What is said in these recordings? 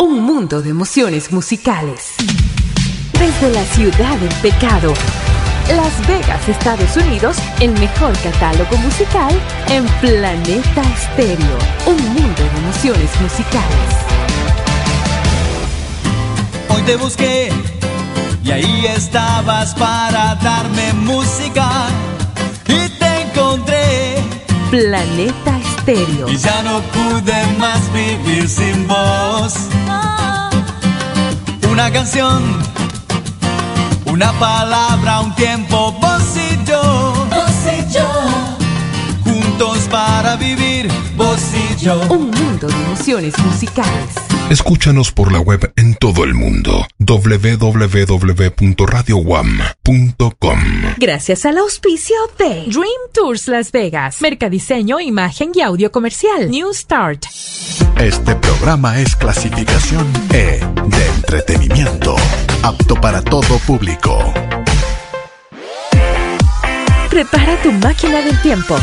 Un mundo de emociones musicales. Desde la ciudad del pecado, Las Vegas, Estados Unidos, el mejor catálogo musical en Planeta Estéreo. Un mundo de emociones musicales. Hoy te busqué y ahí estabas para darme música y te encontré. Planeta Estéreo. Y ya no pude más vivir sin vos. Una canción, una palabra, un tiempo, vos y yo. Vos y yo. Juntos para vivir, vos y yo. Un mundo de emociones musicales. Escúchanos por la web en todo el mundo. www.radiowam.com Gracias al auspicio de Dream Tours Las Vegas, Mercadiseño, Imagen y Audio Comercial, New Start. Este programa es clasificación E de entretenimiento, apto para todo público. Prepara tu máquina del tiempo.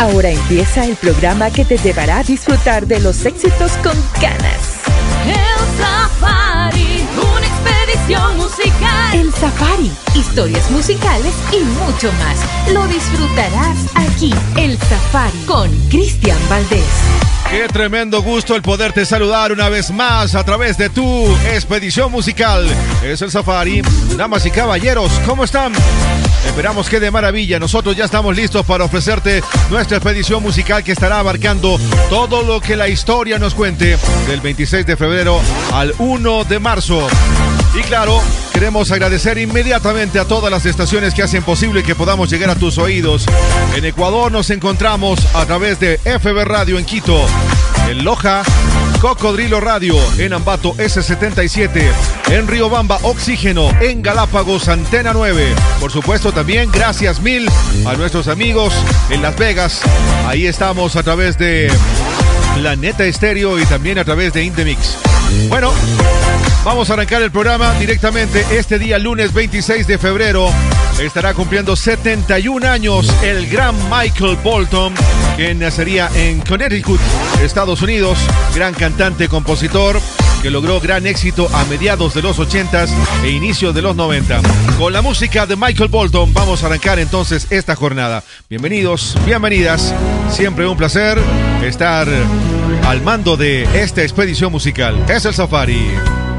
Ahora empieza el programa que te llevará a disfrutar de los éxitos con ganas. Musical. El Safari, historias musicales y mucho más. Lo disfrutarás aquí, El Safari, con Cristian Valdés. Qué tremendo gusto el poderte saludar una vez más a través de tu expedición musical. Es el Safari. Damas y caballeros, ¿cómo están? Esperamos que de maravilla. Nosotros ya estamos listos para ofrecerte nuestra expedición musical que estará abarcando todo lo que la historia nos cuente del 26 de febrero al 1 de marzo. Y claro, queremos agradecer inmediatamente a todas las estaciones que hacen posible que podamos llegar a tus oídos. En Ecuador nos encontramos a través de FB Radio en Quito, en Loja, Cocodrilo Radio, en Ambato S77, en Riobamba Oxígeno, en Galápagos Antena 9. Por supuesto también gracias mil a nuestros amigos en Las Vegas. Ahí estamos a través de Planeta Estéreo y también a través de Indemix. Bueno, vamos a arrancar el programa directamente este día lunes 26 de febrero. Estará cumpliendo 71 años el gran Michael Bolton, que nacería en Connecticut, Estados Unidos, gran cantante, compositor, que logró gran éxito a mediados de los 80s e inicios de los 90. Con la música de Michael Bolton vamos a arrancar entonces esta jornada. Bienvenidos, bienvenidas, siempre un placer estar al mando de esta expedición musical. Es el Safari.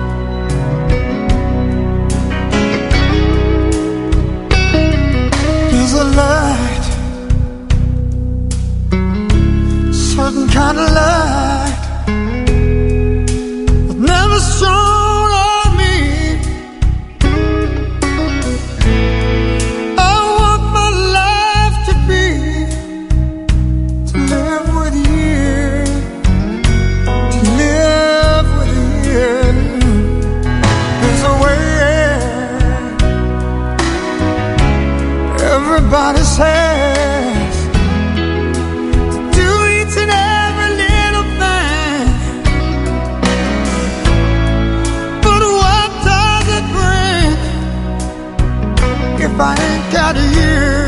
kind of light I've never shown on me. I want my life to be to live with you, to live with you. There's a way Everybody says. I ain't got a.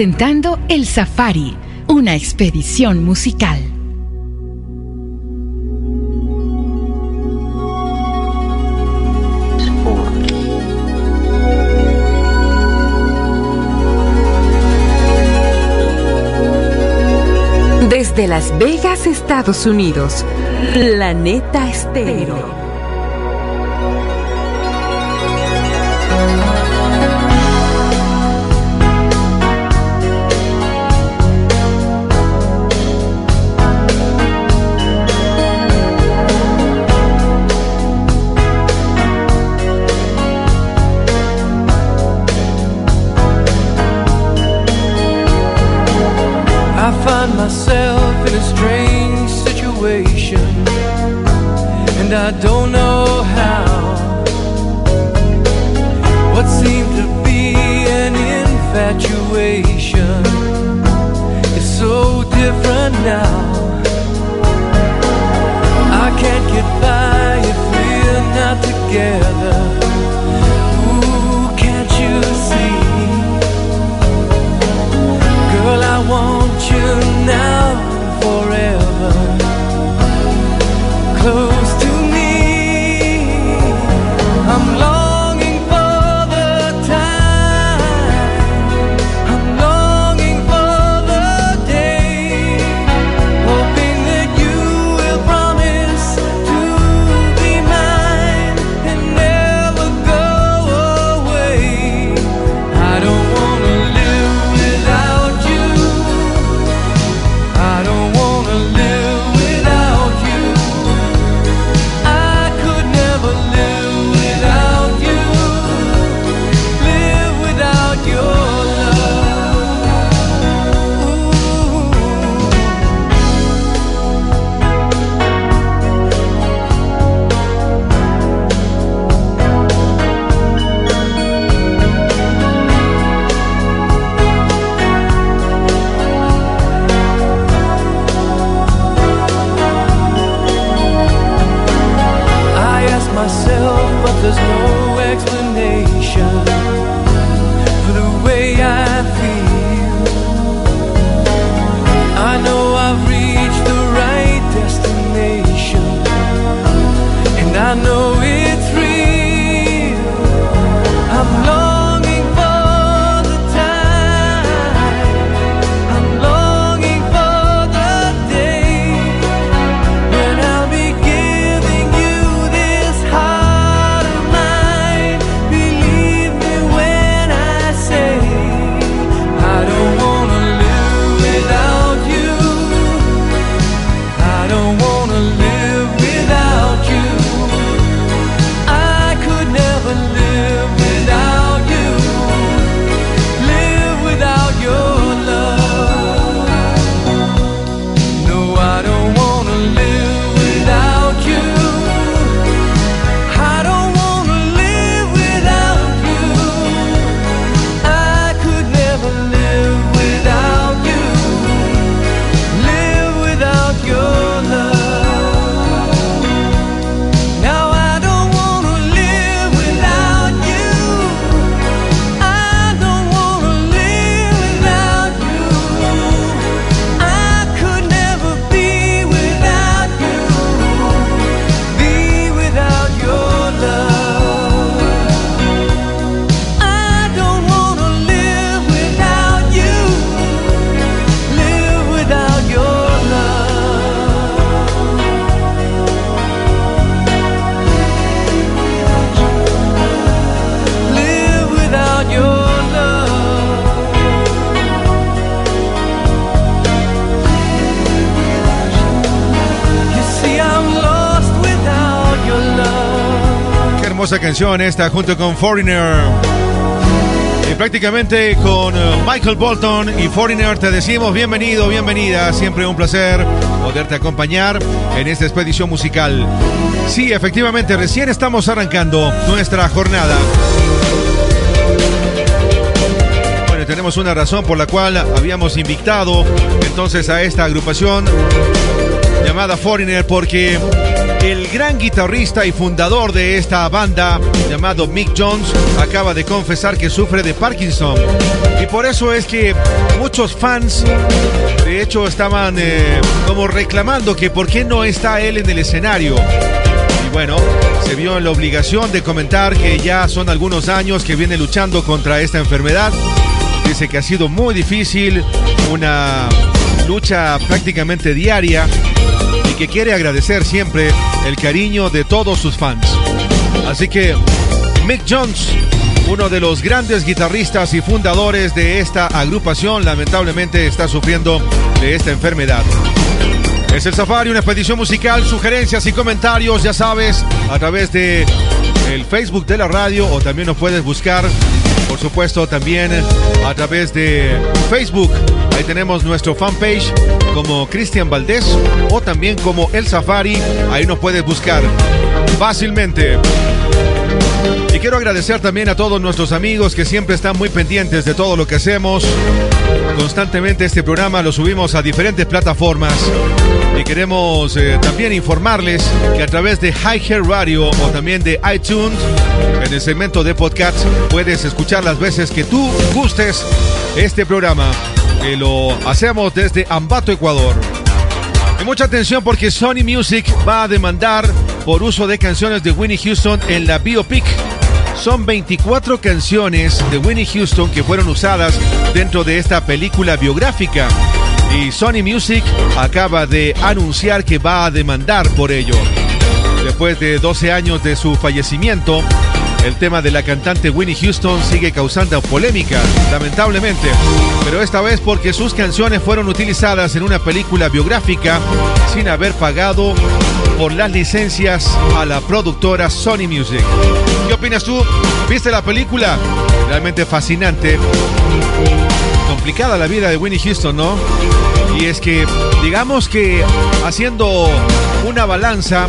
presentando El Safari, una expedición musical. Desde Las Vegas, Estados Unidos, Planeta Estéreo. and I don't know how. What seemed to be an infatuation is so different now. I can't get by if we're not together. Ooh, can't you see? Girl, I want you. Canción esta junto con Foreigner. Y prácticamente con eh, Michael Bolton y Foreigner te decimos bienvenido, bienvenida. Siempre un placer poderte acompañar en esta expedición musical. Sí, efectivamente, recién estamos arrancando nuestra jornada. Bueno, tenemos una razón por la cual habíamos invitado entonces a esta agrupación llamada Foreigner porque el gran guitarrista y fundador de esta banda, llamado Mick Jones, acaba de confesar que sufre de Parkinson. Y por eso es que muchos fans, de hecho, estaban eh, como reclamando que por qué no está él en el escenario. Y bueno, se vio en la obligación de comentar que ya son algunos años que viene luchando contra esta enfermedad. Dice que ha sido muy difícil, una lucha prácticamente diaria que quiere agradecer siempre el cariño de todos sus fans. Así que Mick Jones, uno de los grandes guitarristas y fundadores de esta agrupación, lamentablemente está sufriendo de esta enfermedad. Es el Safari, una expedición musical, sugerencias y comentarios, ya sabes, a través de el Facebook de la radio o también nos puedes buscar, por supuesto, también a través de Facebook. Ahí tenemos nuestro fanpage como Cristian Valdés o también como El Safari. Ahí nos puedes buscar fácilmente. Quiero agradecer también a todos nuestros amigos que siempre están muy pendientes de todo lo que hacemos. Constantemente este programa lo subimos a diferentes plataformas. Y queremos eh, también informarles que a través de High Hair Radio o también de iTunes, en el segmento de podcast, puedes escuchar las veces que tú gustes este programa. Que lo hacemos desde Ambato, Ecuador. Y mucha atención porque Sony Music va a demandar por uso de canciones de Winnie Houston en la biopic. Son 24 canciones de Winnie Houston que fueron usadas dentro de esta película biográfica. Y Sony Music acaba de anunciar que va a demandar por ello. Después de 12 años de su fallecimiento, el tema de la cantante Winnie Houston sigue causando polémica, lamentablemente, pero esta vez porque sus canciones fueron utilizadas en una película biográfica sin haber pagado por las licencias a la productora Sony Music. ¿Qué opinas tú? ¿Viste la película? Realmente fascinante. Complicada la vida de Winnie Houston, ¿no? Y es que, digamos que haciendo una balanza,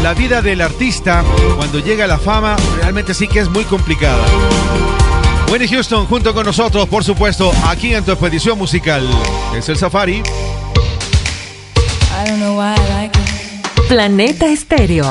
la vida del artista cuando llega a la fama realmente sí que es muy complicada. Winnie Houston junto con nosotros, por supuesto, aquí en tu expedición musical. Es el Safari. I don't know why I like. Planeta Estéreo.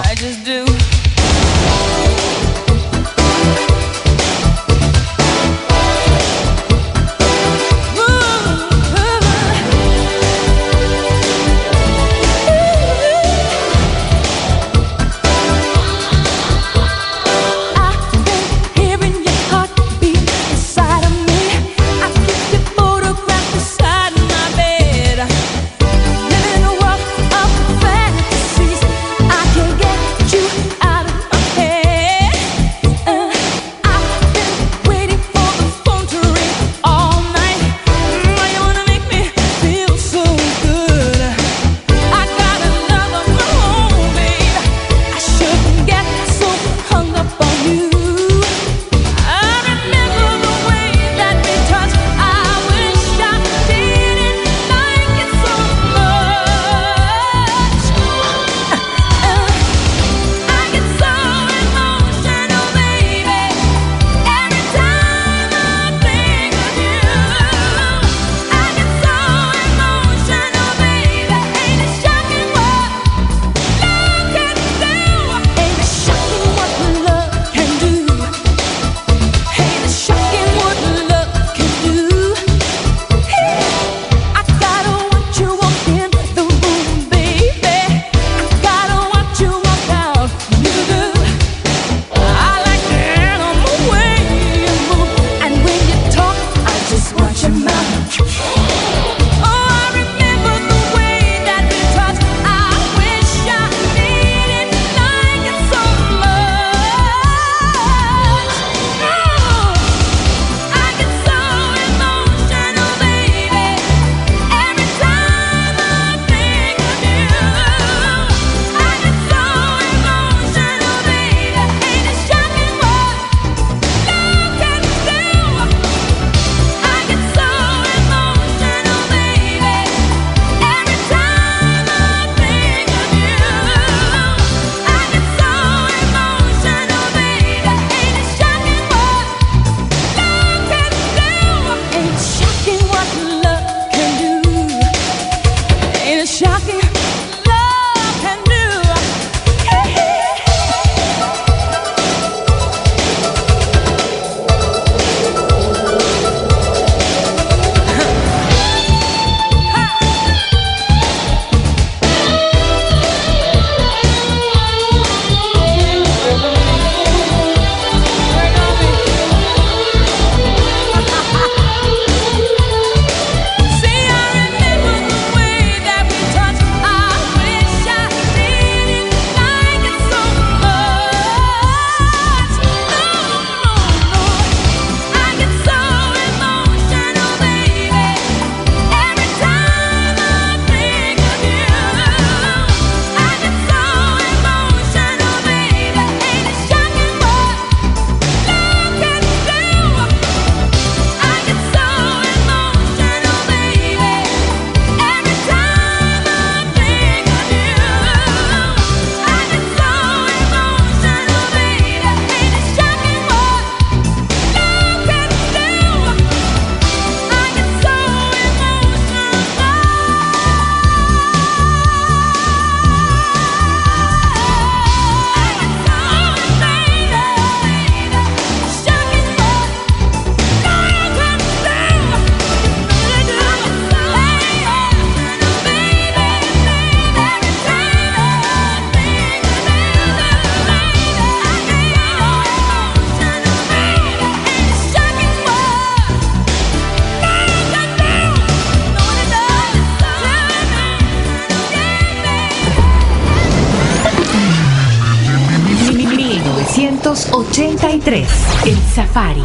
3. El Safari.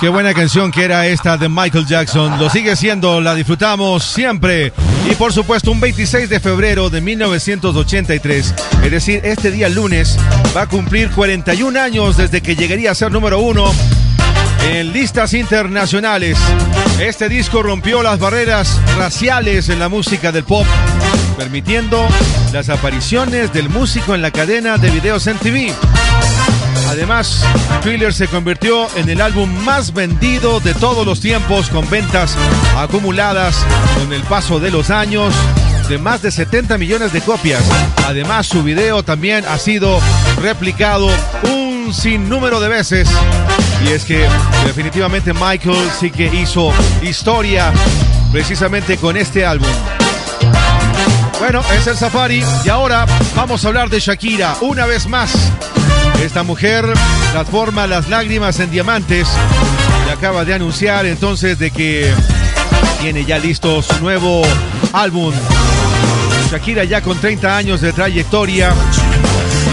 Qué buena canción que era esta de Michael Jackson. Lo sigue siendo, la disfrutamos siempre. Y por supuesto, un 26 de febrero de 1983, es decir, este día lunes, va a cumplir 41 años desde que llegaría a ser número uno en listas internacionales. Este disco rompió las barreras raciales en la música del pop, permitiendo las apariciones del músico en la cadena de videos MTV. Además, Thriller se convirtió en el álbum más vendido de todos los tiempos con ventas acumuladas con el paso de los años de más de 70 millones de copias. Además, su video también ha sido replicado un sinnúmero de veces. Y es que definitivamente Michael sí que hizo historia precisamente con este álbum. Bueno, es el Safari y ahora vamos a hablar de Shakira una vez más. Esta mujer transforma las lágrimas en diamantes y acaba de anunciar entonces de que tiene ya listo su nuevo álbum. Shakira ya con 30 años de trayectoria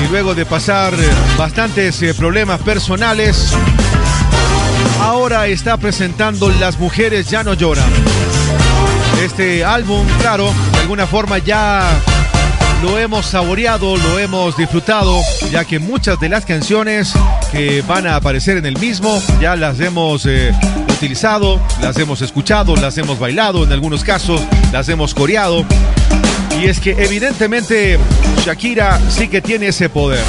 y luego de pasar bastantes eh, problemas personales, ahora está presentando Las mujeres ya no lloran. Este álbum, claro, de alguna forma ya lo hemos saboreado, lo hemos disfrutado, ya que muchas de las canciones que van a aparecer en el mismo ya las hemos eh, utilizado, las hemos escuchado, las hemos bailado, en algunos casos las hemos coreado. Y es que evidentemente Shakira sí que tiene ese poder.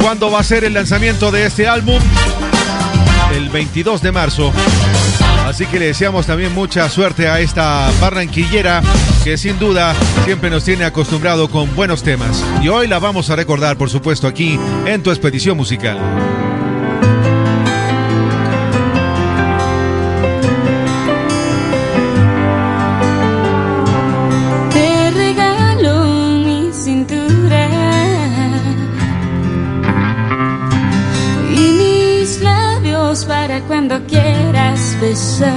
¿Cuándo va a ser el lanzamiento de este álbum? El 22 de marzo. Así que le deseamos también mucha suerte a esta barranquillera que sin duda siempre nos tiene acostumbrado con buenos temas. Y hoy la vamos a recordar, por supuesto, aquí en tu expedición musical. Quieras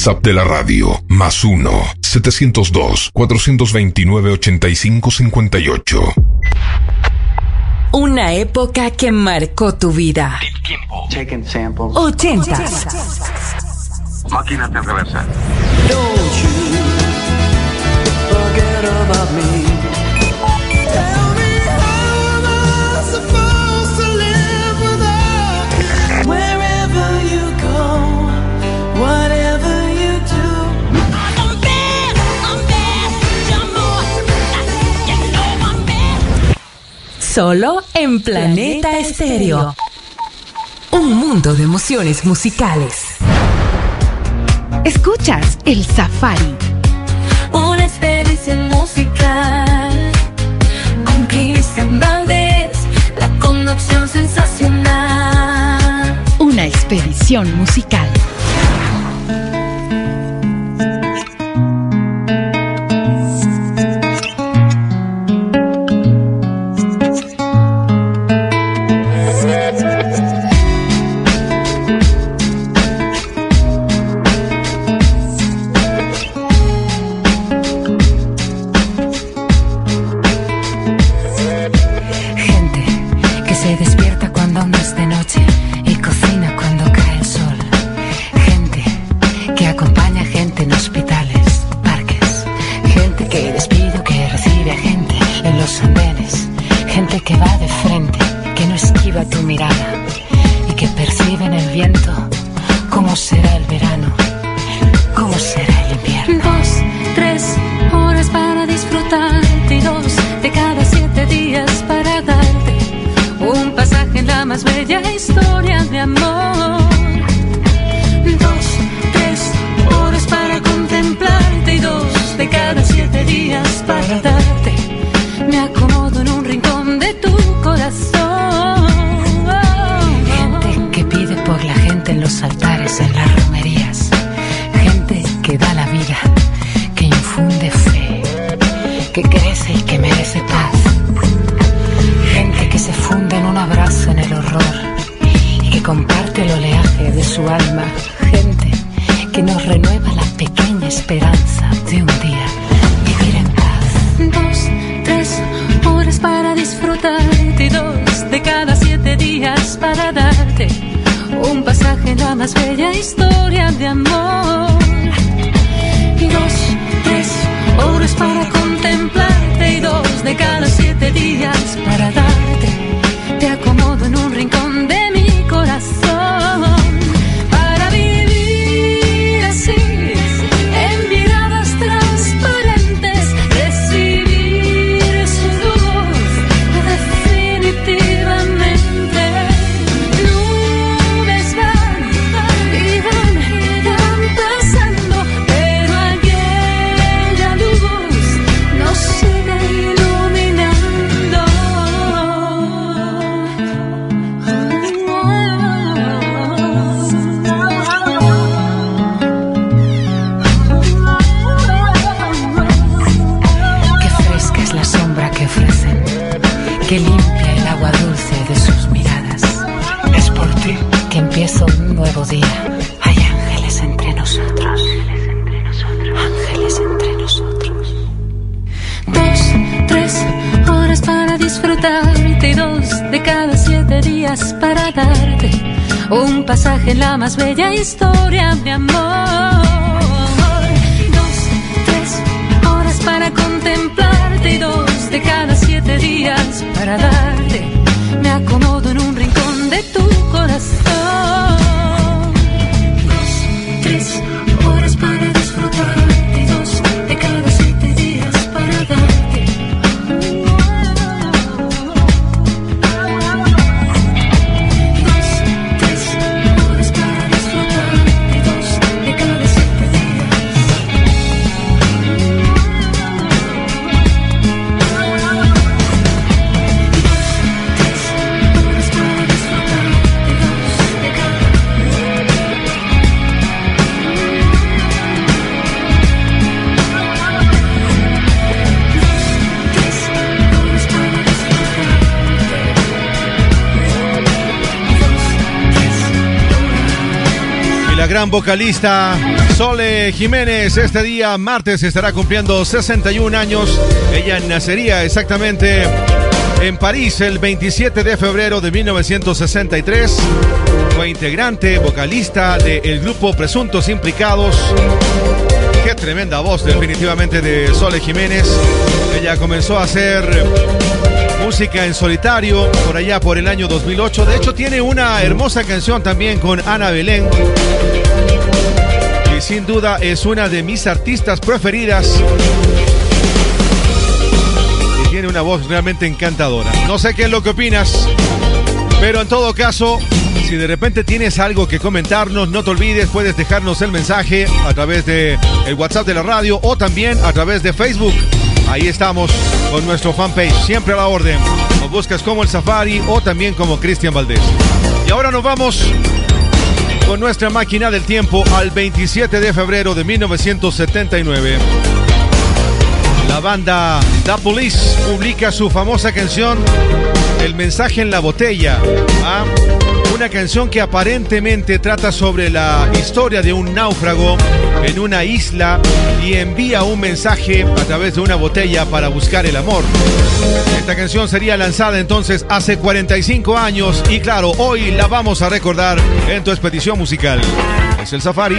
WhatsApp de la radio, más 1-702-429-8558. Una época que marcó tu vida. 80. Máquinas de reversa. Don't you forget about me. Solo en Planeta, Estéreo. Un mundo de emociones musicales. Escuchas El Safari. Una experiencia musical. Con Cristian Valdés, la conducción sensacional. Una expedición musical. días para darte un pasaje en la más bella historia, mi amor. Dos, tres horas para contemplarte y dos de cada siete días para darte. Me acomodo en un rincón de tu corazón. Gran vocalista Sole Jiménez. Este día, martes, estará cumpliendo 61 años. Ella nacería exactamente en París el 27 de febrero de 1963. Fue integrante, vocalista del grupo Presuntos Implicados. Qué tremenda voz definitivamente de Sole Jiménez. Ella comenzó a hacer música en solitario por allá por el año 2008. De hecho tiene una hermosa canción también con Ana Belén. Y sin duda es una de mis artistas preferidas. Y tiene una voz realmente encantadora. No sé qué es lo que opinas, pero en todo caso, si de repente tienes algo que comentarnos, no te olvides, puedes dejarnos el mensaje a través de el WhatsApp de la radio o también a través de Facebook. Ahí estamos con nuestro fanpage, siempre a la orden. Nos buscas como el Safari o también como Cristian Valdés. Y ahora nos vamos con nuestra máquina del tiempo al 27 de febrero de 1979. La banda The Police publica su famosa canción El mensaje en la botella. ¿ah? Una canción que aparentemente trata sobre la historia de un náufrago en una isla y envía un mensaje a través de una botella para buscar el amor. Esta canción sería lanzada entonces hace 45 años y claro, hoy la vamos a recordar en tu expedición musical. Es el Safari.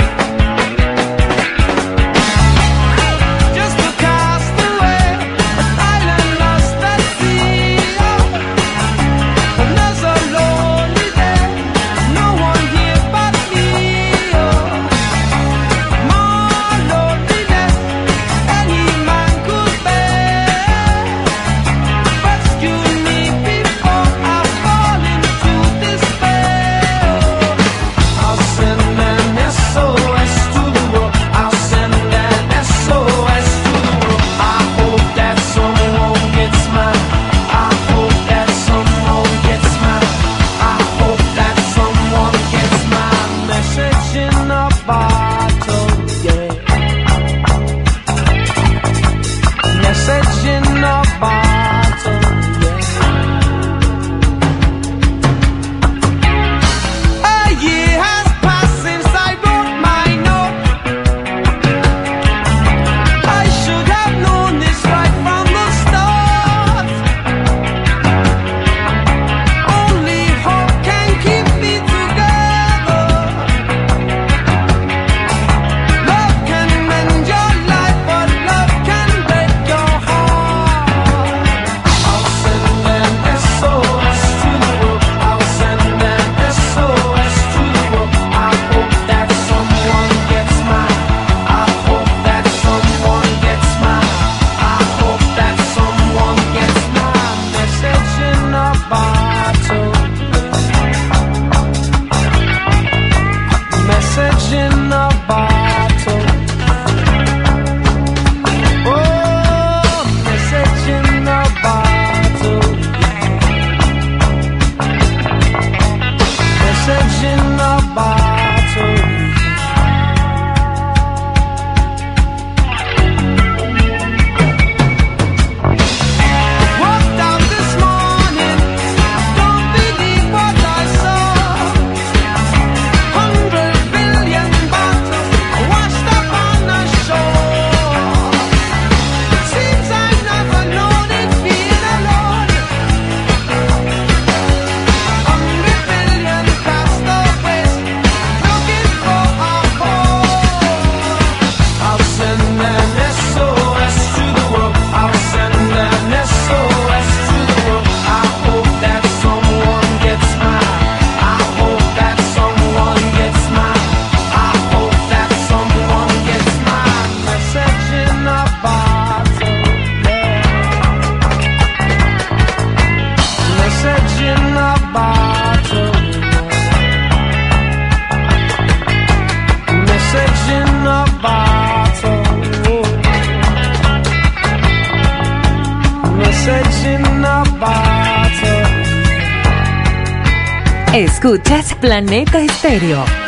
Escuchas Planeta Estéreo. Send it out an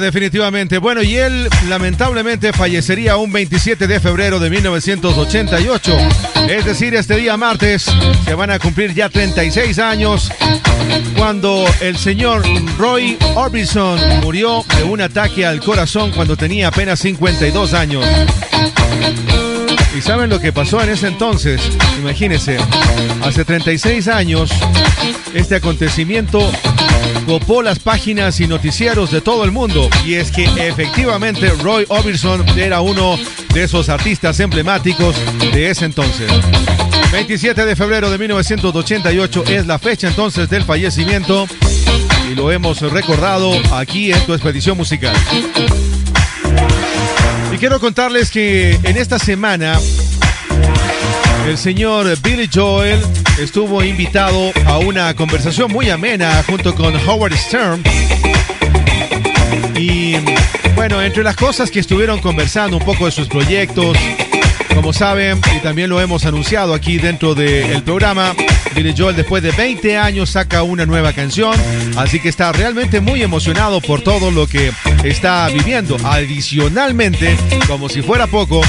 definitivamente. Bueno, y él lamentablemente fallecería un 27 de febrero de 1988. Es decir, este día martes se van a cumplir ya 36 años cuando el señor Roy Orbison murió de un ataque al corazón cuando tenía apenas 52 años. ¿Y saben lo que pasó en ese entonces? Imagínense, hace 36 años, este acontecimiento copó las páginas y noticieros de todo el mundo. Y es que efectivamente Roy Orbison era uno de esos artistas emblemáticos de ese entonces. 27 de febrero de 1988 es la fecha entonces del fallecimiento y lo hemos recordado aquí en tu expedición musical. Y quiero contarles que en esta semana el señor Billy Joel estuvo invitado a una conversación muy amena junto con Howard Stern. Y bueno, entre las cosas que estuvieron conversando un poco de sus proyectos, como saben, y también lo hemos anunciado aquí dentro del programa, Billy Joel después de 20 años saca una nueva canción, así que está realmente muy emocionado por todo lo que está viviendo. Adicionalmente, como si fuera poco,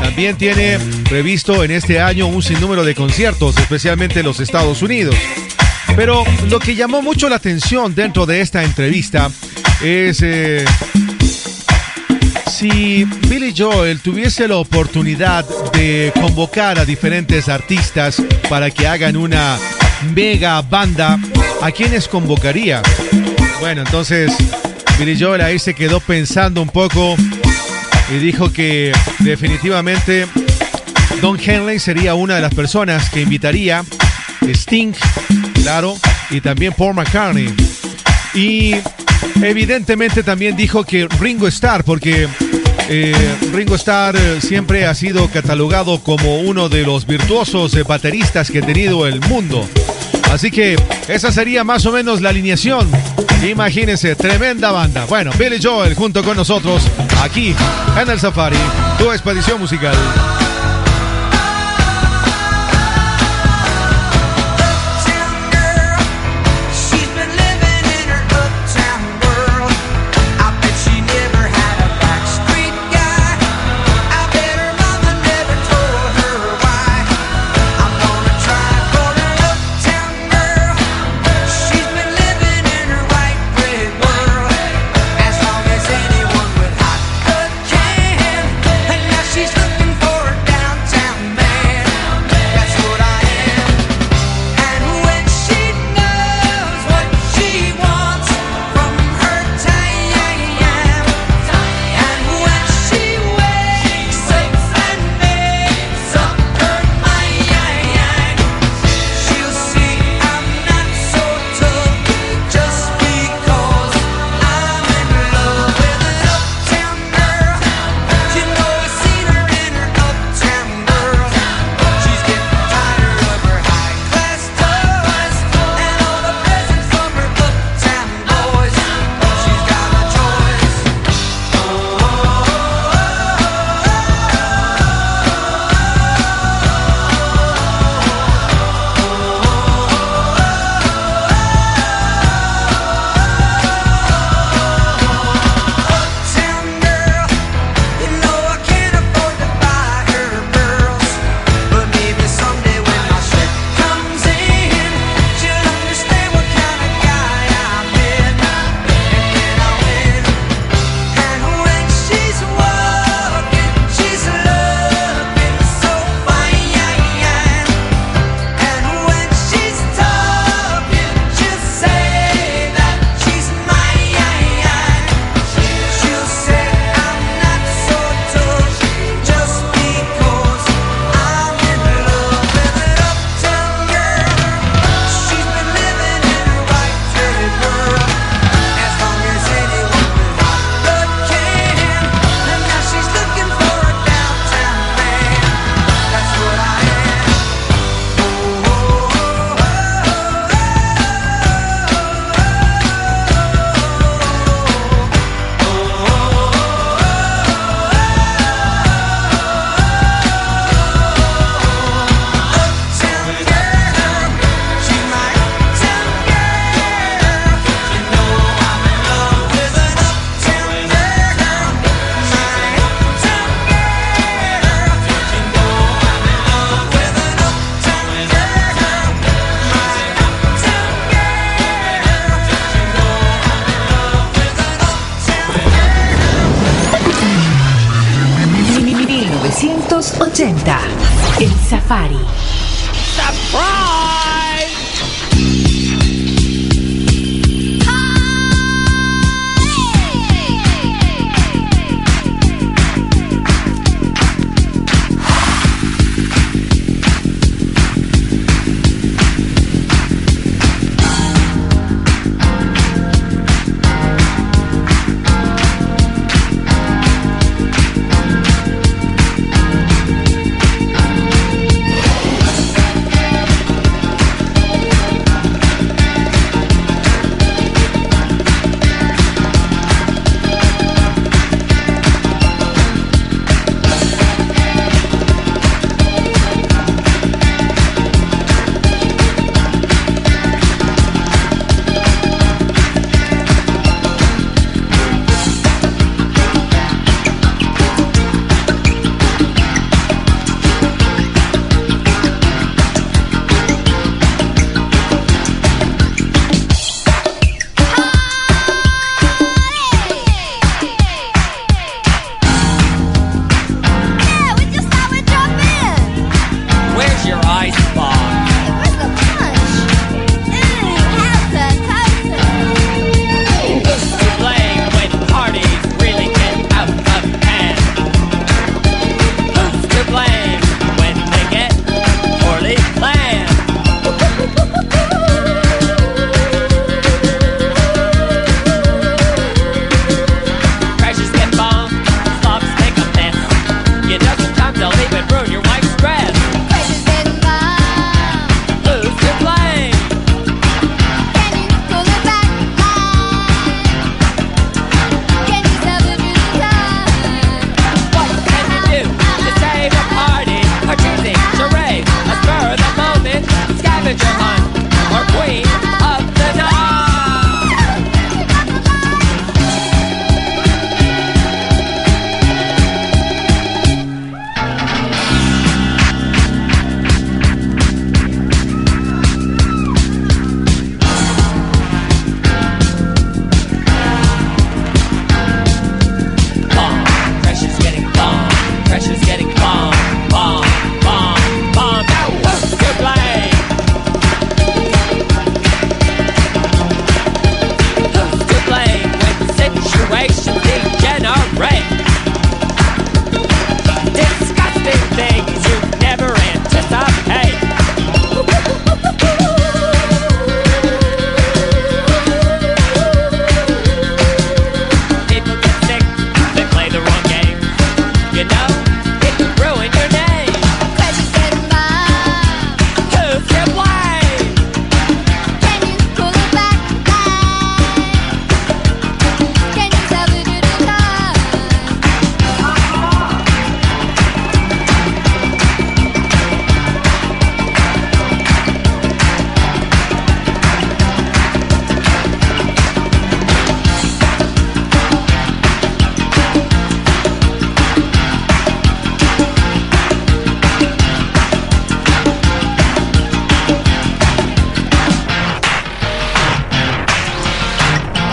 también tiene previsto en este año un sinnúmero de conciertos, especialmente en los Estados Unidos. Pero lo que llamó mucho la atención dentro de esta entrevista es eh, si Billy Joel tuviese la oportunidad de convocar a diferentes artistas para que hagan una mega banda, ¿a quiénes convocaría? Bueno, entonces Billy Joel ahí se quedó pensando un poco y dijo que definitivamente Don Henley sería una de las personas que invitaría Sting, claro, y también Paul McCartney. Y evidentemente también dijo que Ringo Starr, porque eh, Ringo Starr eh, siempre ha sido catalogado como uno de los virtuosos eh, bateristas que ha tenido el mundo. Así que esa sería más o menos la alineación. Imagínense, tremenda banda. Bueno, Billy Joel junto con nosotros aquí en el Safari, tu expedición musical.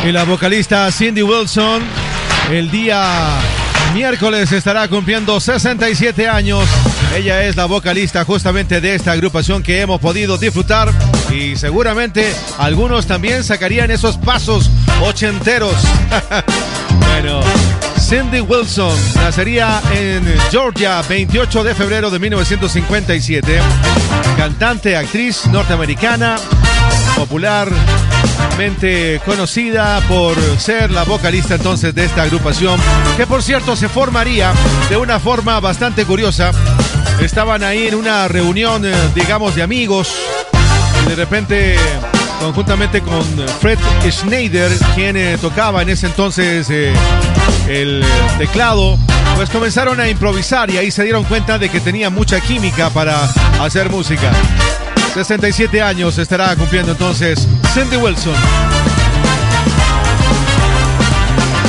Y la vocalista Cindy Wilson el día miércoles estará cumpliendo 67 años. Ella es la vocalista justamente de esta agrupación que hemos podido disfrutar y seguramente algunos también sacarían esos pasos ochenteros. bueno, Cindy Wilson nacería en Georgia 28 de febrero de 1957. Cantante, actriz norteamericana, conocida por ser la vocalista entonces de esta agrupación, que por cierto se formaría de una forma bastante curiosa. Estaban ahí en una reunión, eh, digamos, de amigos, y de repente, conjuntamente con Fred Schneider, quien eh, tocaba en ese entonces eh, el teclado, pues comenzaron a improvisar y ahí se dieron cuenta de que tenía mucha química para hacer música. 67 años estará cumpliendo entonces Cindy Wilson.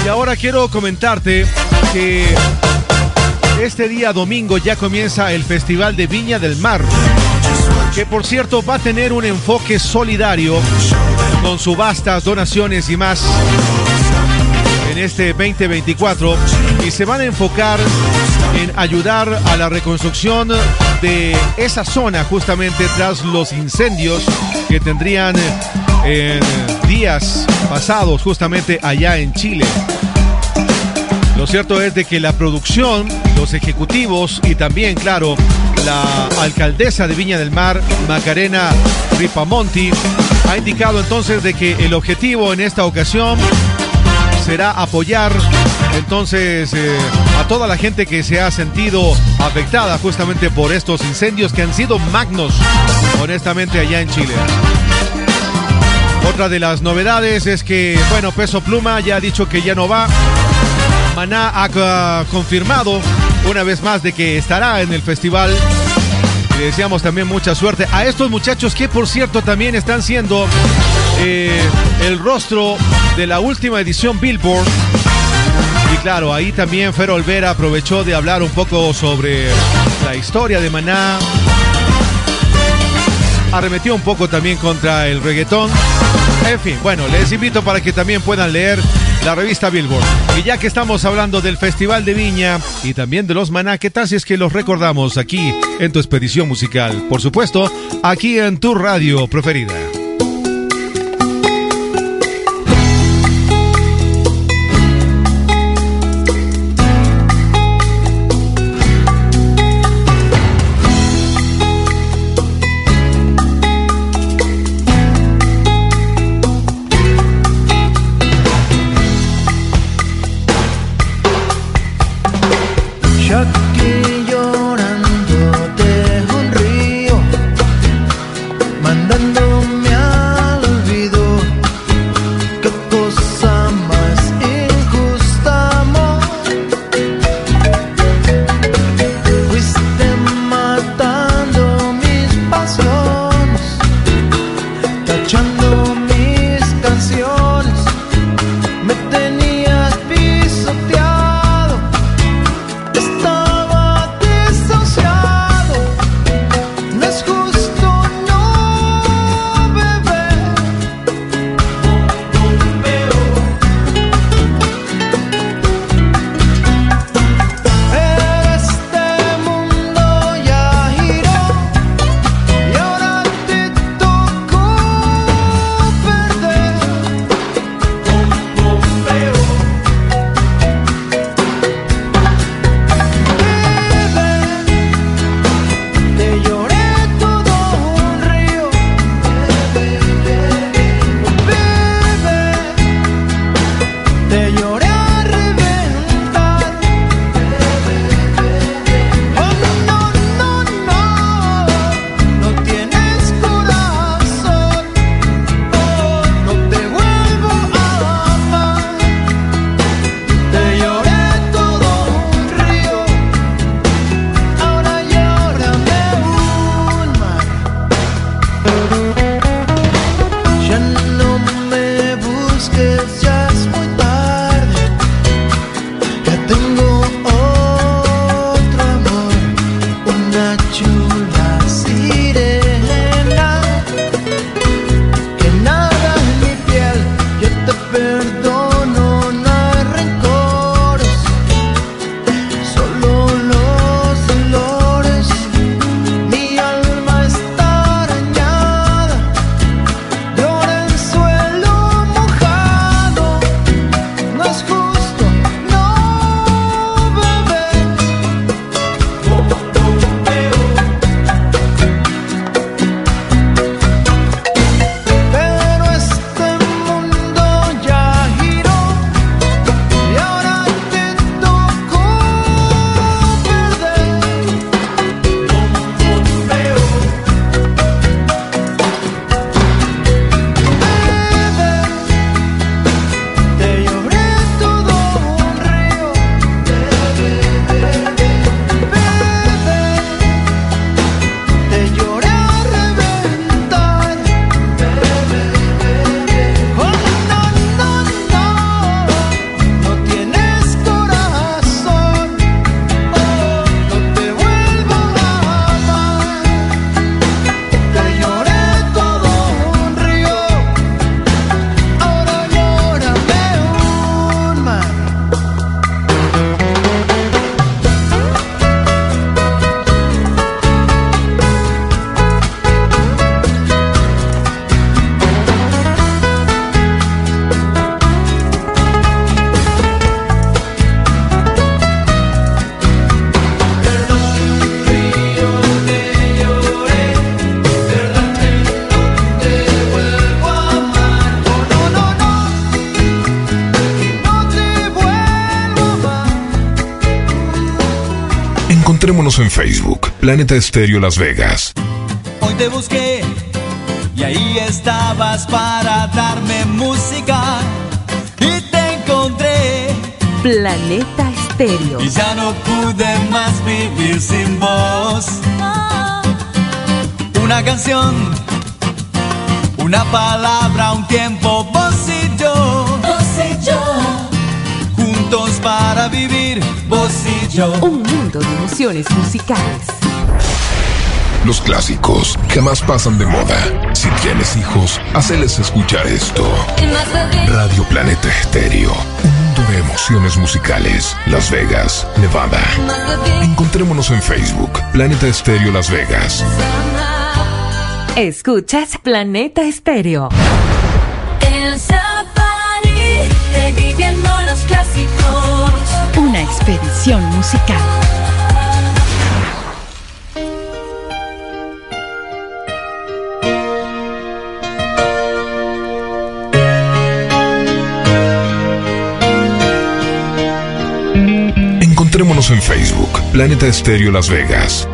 Y ahora quiero comentarte que este día domingo ya comienza el Festival de Viña del Mar, que por cierto va a tener un enfoque solidario con subastas, donaciones y más en este 2024 y se van a enfocar en ayudar a la reconstrucción de esa zona justamente tras los incendios que tendrían en días pasados justamente allá en Chile. Lo cierto es de que la producción, los ejecutivos y también, claro, la alcaldesa de Viña del Mar, Macarena Ripamonti, ha indicado entonces de que el objetivo en esta ocasión será apoyar entonces eh, a toda la gente que se ha sentido afectada justamente por estos incendios que han sido magnos, honestamente, allá en Chile. Otra de las novedades es que, bueno, Peso Pluma ya ha dicho que ya no va. Maná ha uh, confirmado una vez más de que estará en el festival. Le deseamos también mucha suerte a estos muchachos que, por cierto, también están siendo eh, el rostro de la última edición Billboard. Claro, ahí también Fer Olvera aprovechó de hablar un poco sobre la historia de Maná. Arremetió un poco también contra el reggaetón. En fin, bueno, les invito para que también puedan leer la revista Billboard. Y ya que estamos hablando del Festival de Viña y también de los Maná, ¿qué tal si es que los recordamos aquí en tu expedición musical? Por supuesto, aquí en tu radio preferida. Planeta Estéreo Las Vegas. Hoy te busqué y ahí estabas para darme música y te encontré Planeta Estéreo. y ya no pude más vivir sin vos. Una canción, una palabra, un tiempo, vos y yo. Vos y yo. Juntos para vivir, vos y yo. Un mundo de emociones musicales. Los clásicos jamás pasan de moda. Si tienes hijos, haceles escuchar esto. Radio Planeta Estéreo. Un mundo de emociones musicales. Las Vegas, Nevada. Encontrémonos en Facebook, Planeta Estéreo Las Vegas. Escuchas Planeta Estéreo. El safari, reviviendo los clásicos. Una expedición musical. Encontrémonos en Facebook, Planeta Estéreo Las Vegas.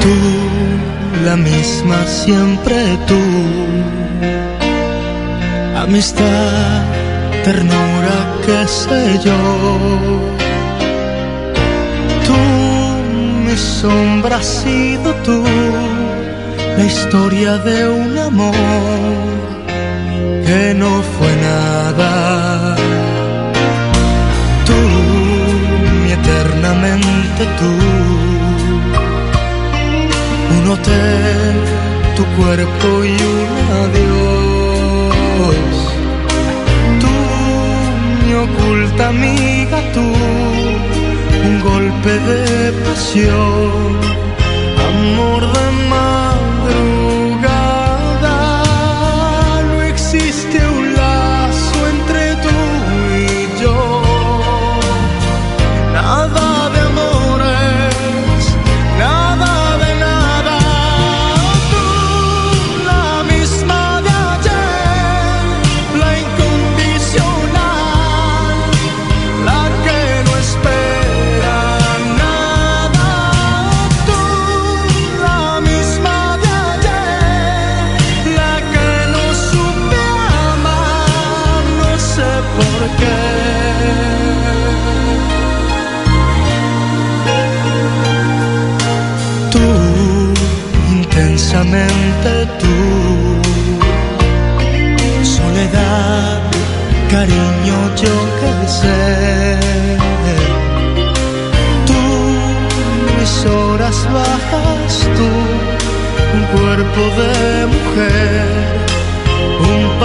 Tú, la misma siempre tú. Amistad, ternura, qué sé yo. Tú, mi sombra has sido tú. La historia de un amor que no fue nada. Tú, mi eternamente tú un hotel, tu cuerpo y un adiós. Tú, mi oculta amiga, tú, un golpe de pasión, amor de madrugada. Cuerpo de mujer, un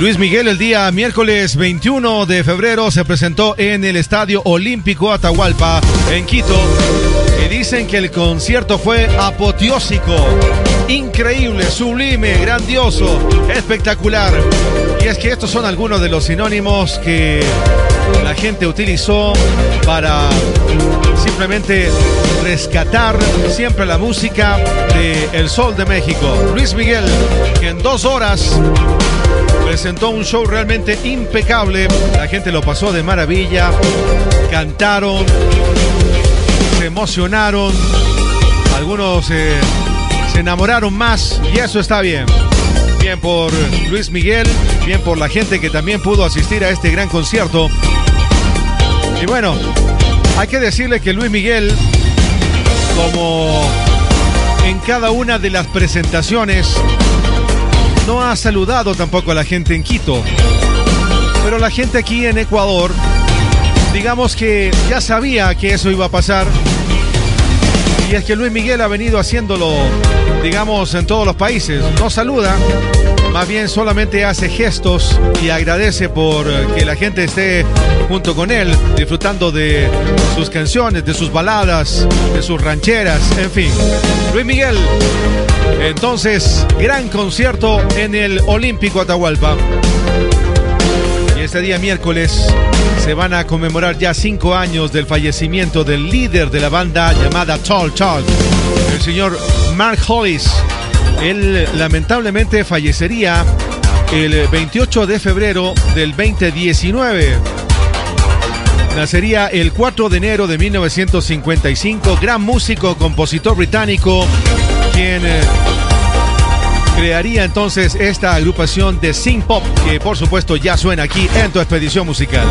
Luis Miguel el día miércoles 21 de febrero se presentó en el Estadio Olímpico Atahualpa, en Quito. Y dicen que el concierto fue apoteósico, increíble, sublime, grandioso, espectacular. Y es que estos son algunos de los sinónimos que la gente utilizó para simplemente rescatar siempre la música de El Sol de México. Luis Miguel, que en dos horas presentó un show realmente impecable. La gente lo pasó de maravilla. Cantaron, se emocionaron. Algunos eh, se enamoraron más y eso está bien. Bien por Luis Miguel, bien por la gente que también pudo asistir a este gran concierto. Y bueno, hay que decirle que Luis Miguel, como en cada una de las presentaciones, no ha saludado tampoco a la gente en Quito. Pero la gente aquí en Ecuador, digamos que ya sabía que eso iba a pasar. Y es que Luis Miguel ha venido haciéndolo, digamos, en todos los países. No saluda, más bien solamente hace gestos y agradece por que la gente esté junto con él, disfrutando de sus canciones, de sus baladas, de sus rancheras, en fin. Luis Miguel, entonces, gran concierto en el Olímpico Atahualpa. Y este día miércoles se van a conmemorar ya cinco años del fallecimiento del líder de la banda llamada Tall Talk, el señor Mark Hollis. Él lamentablemente fallecería el 28 de febrero del 2019. Nacería el 4 de enero de 1955, gran músico, compositor británico, quien eh, crearía entonces esta agrupación de synth pop que por supuesto ya suena aquí en tu expedición musical.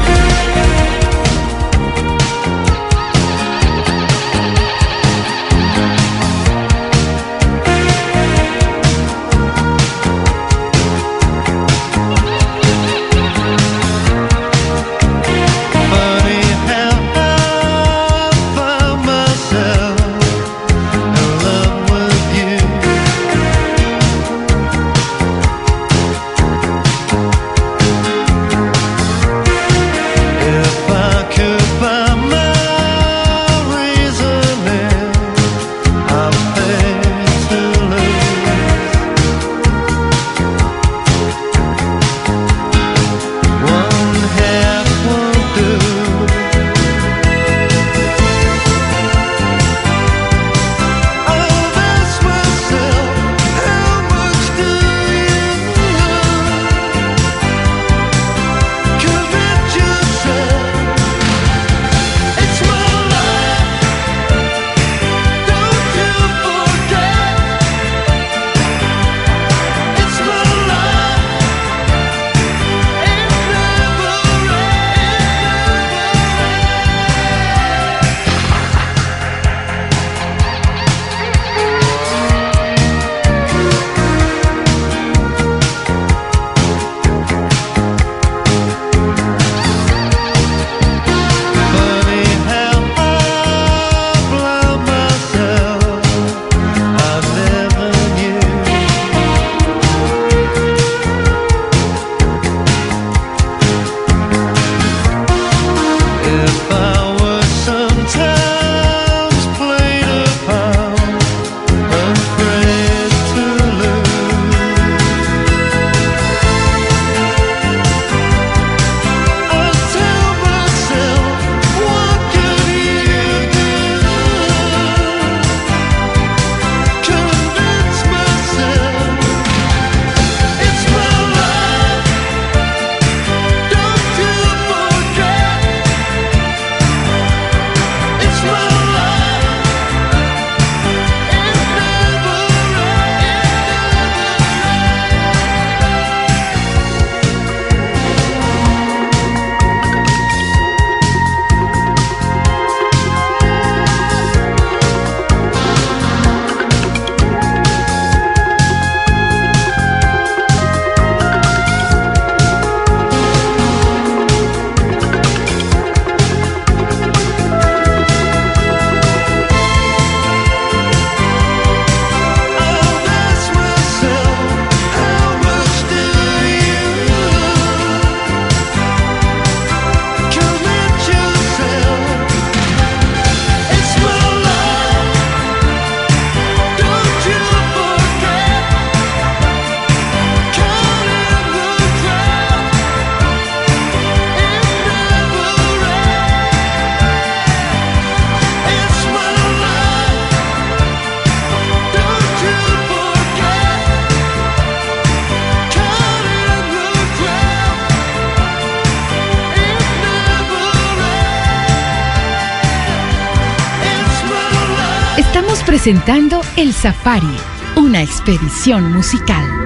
Presentando El Safari, una expedición musical.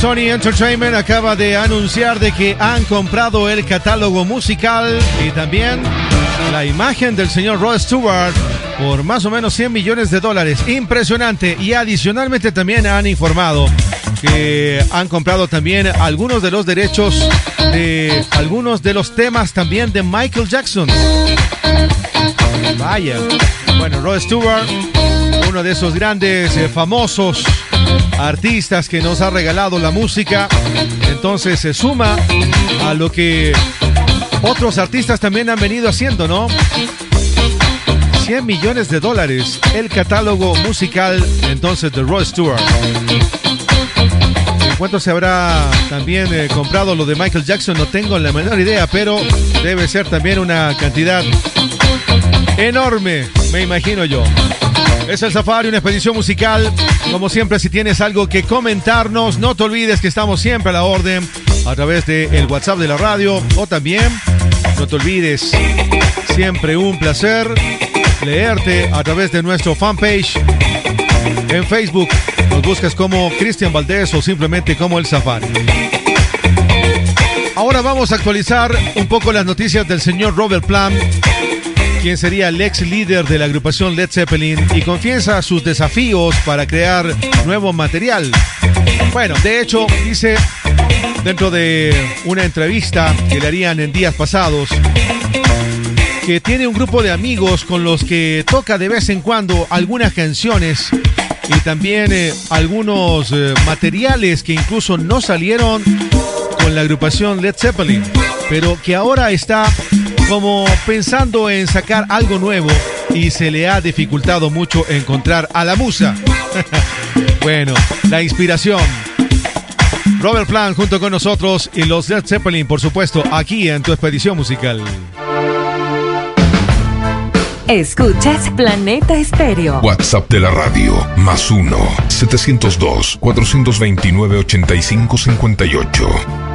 Sony, Entertainment acaba de anunciar de que han comprado el catálogo musical y también la imagen del señor Rod Stewart por más o menos 100 millones de dólares. Impresionante. Y adicionalmente también han informado que han comprado también algunos de los derechos de algunos de los temas también de Michael Jackson. Vaya. Bueno, Rod Stewart, uno de esos grandes, eh, famosos artistas que nos ha regalado la música, entonces se suma a lo que otros artistas también han venido haciendo, ¿no? 100 millones de dólares el catálogo musical entonces de Rod Stewart. ¿En cuánto se habrá también eh, comprado lo de Michael Jackson? No tengo la menor idea, pero debe ser también una cantidad enorme, me imagino yo. Es el Safari, una expedición musical. Como siempre, si tienes algo que comentarnos, no te olvides que estamos siempre a la orden a través del WhatsApp de la radio o también, no te olvides, siempre un placer leerte a través de nuestro fanpage en Facebook. Nos buscas como Cristian Valdés o simplemente como el Safari. Ahora vamos a actualizar un poco las noticias del señor Robert Plant, quien sería el ex líder de la agrupación Led Zeppelin y confiesa sus desafíos para crear nuevo material. Bueno, de hecho, dice dentro de una entrevista que le harían en días pasados, que tiene un grupo de amigos con los que toca de vez en cuando algunas canciones y también eh, algunos eh, materiales que incluso no salieron con la agrupación Led Zeppelin, pero que ahora está como pensando en sacar algo nuevo y se le ha dificultado mucho encontrar a la musa. bueno, la inspiración. Robert Plant junto con nosotros y los Led Zeppelin, por supuesto, aquí en tu expedición musical. Escuchas Planeta Estéreo. WhatsApp de la radio, más 1-702-429-8558.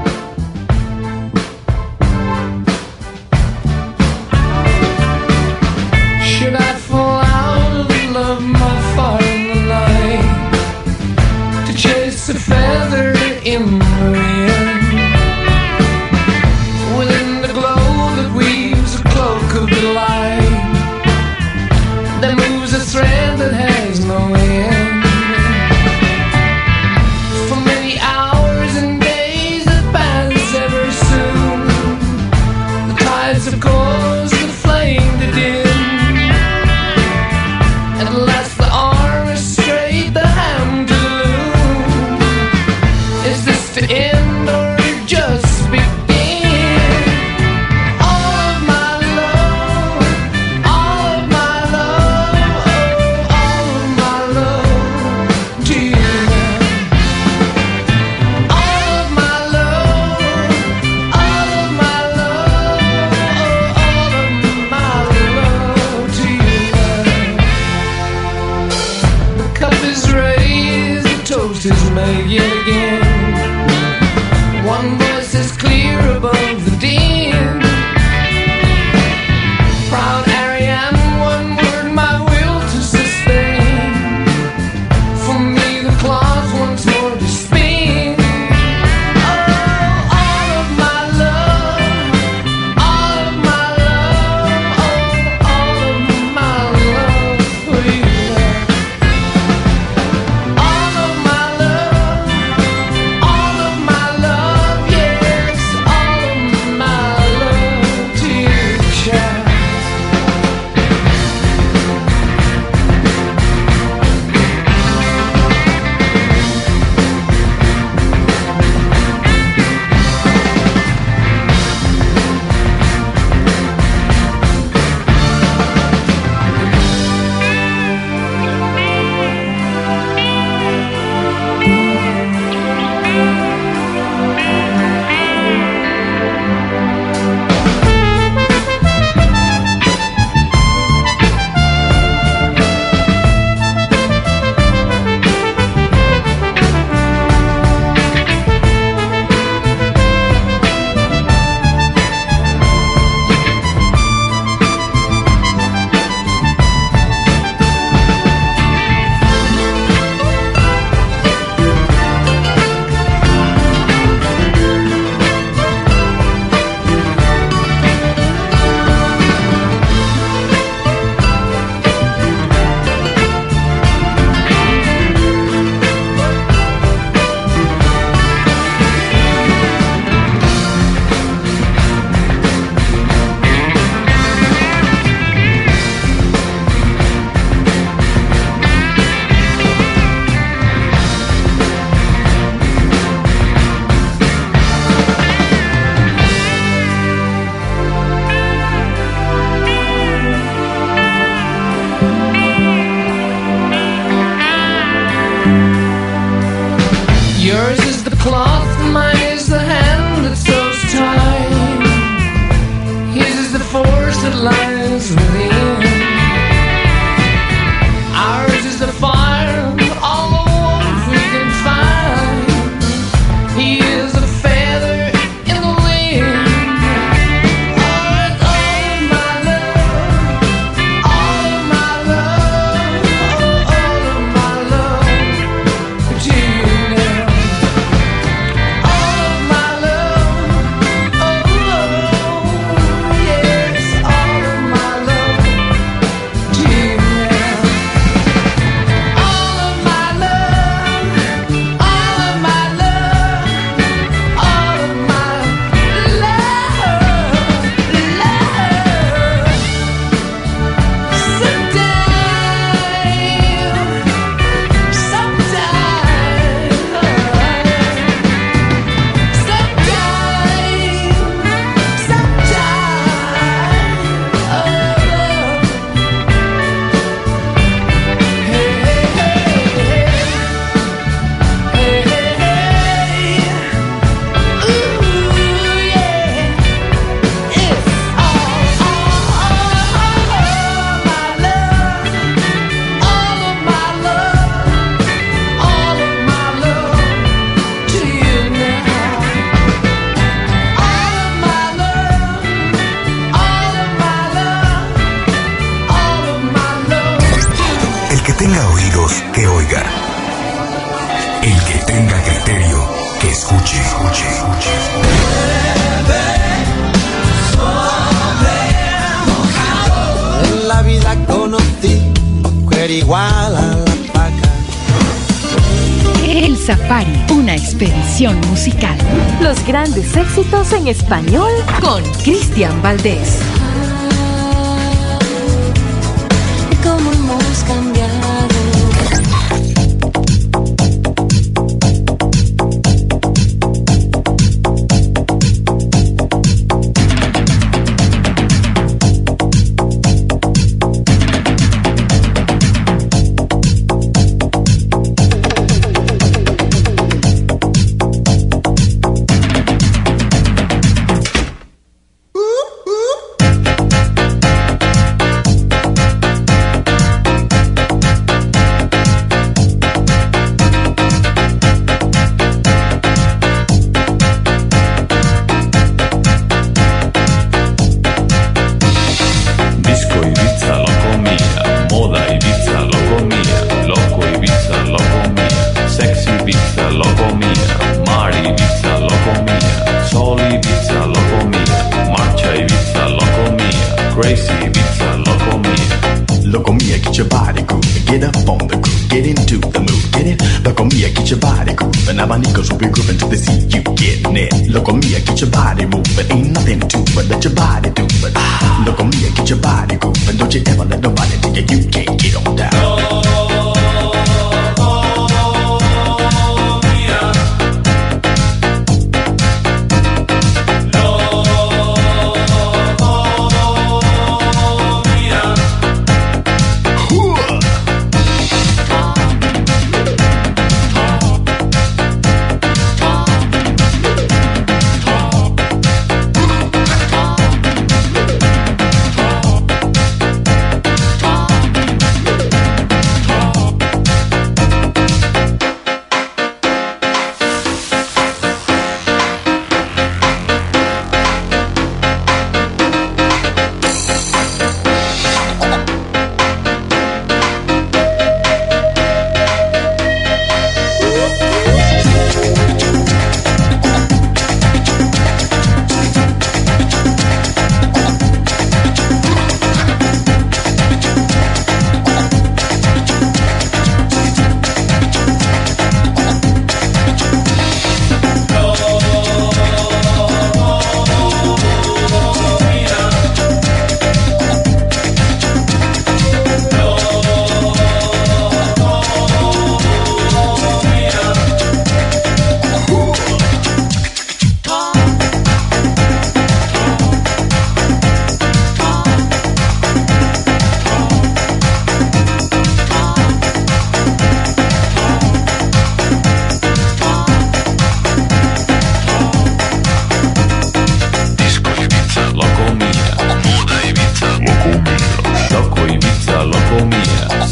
you. Safari, una expedición musical. Los grandes éxitos en español con Cristian Valdés.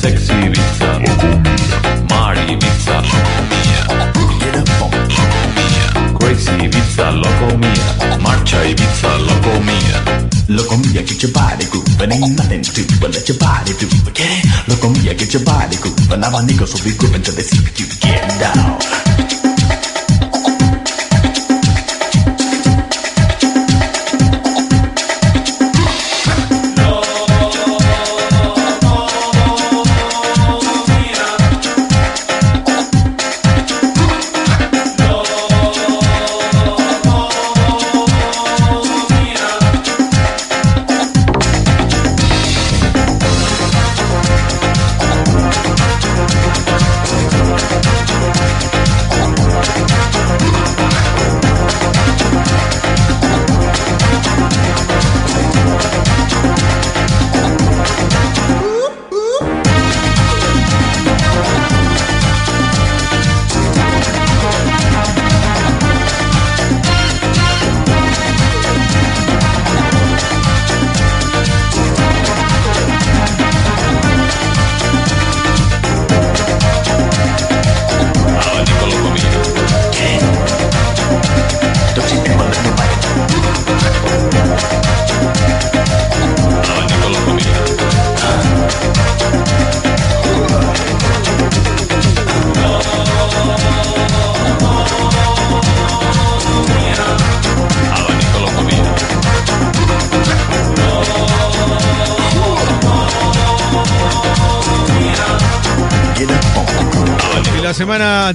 Sexy Ibiza. Mari Ibiza, Locomía. Crazy Ibiza, Locomía. Marcha Ibiza, Locomía. Loco mia, get your body grooving, ain't nothing to do but let your body do get it? Loco mia, get your body grooving, abanicos will be grooving till they see you get down.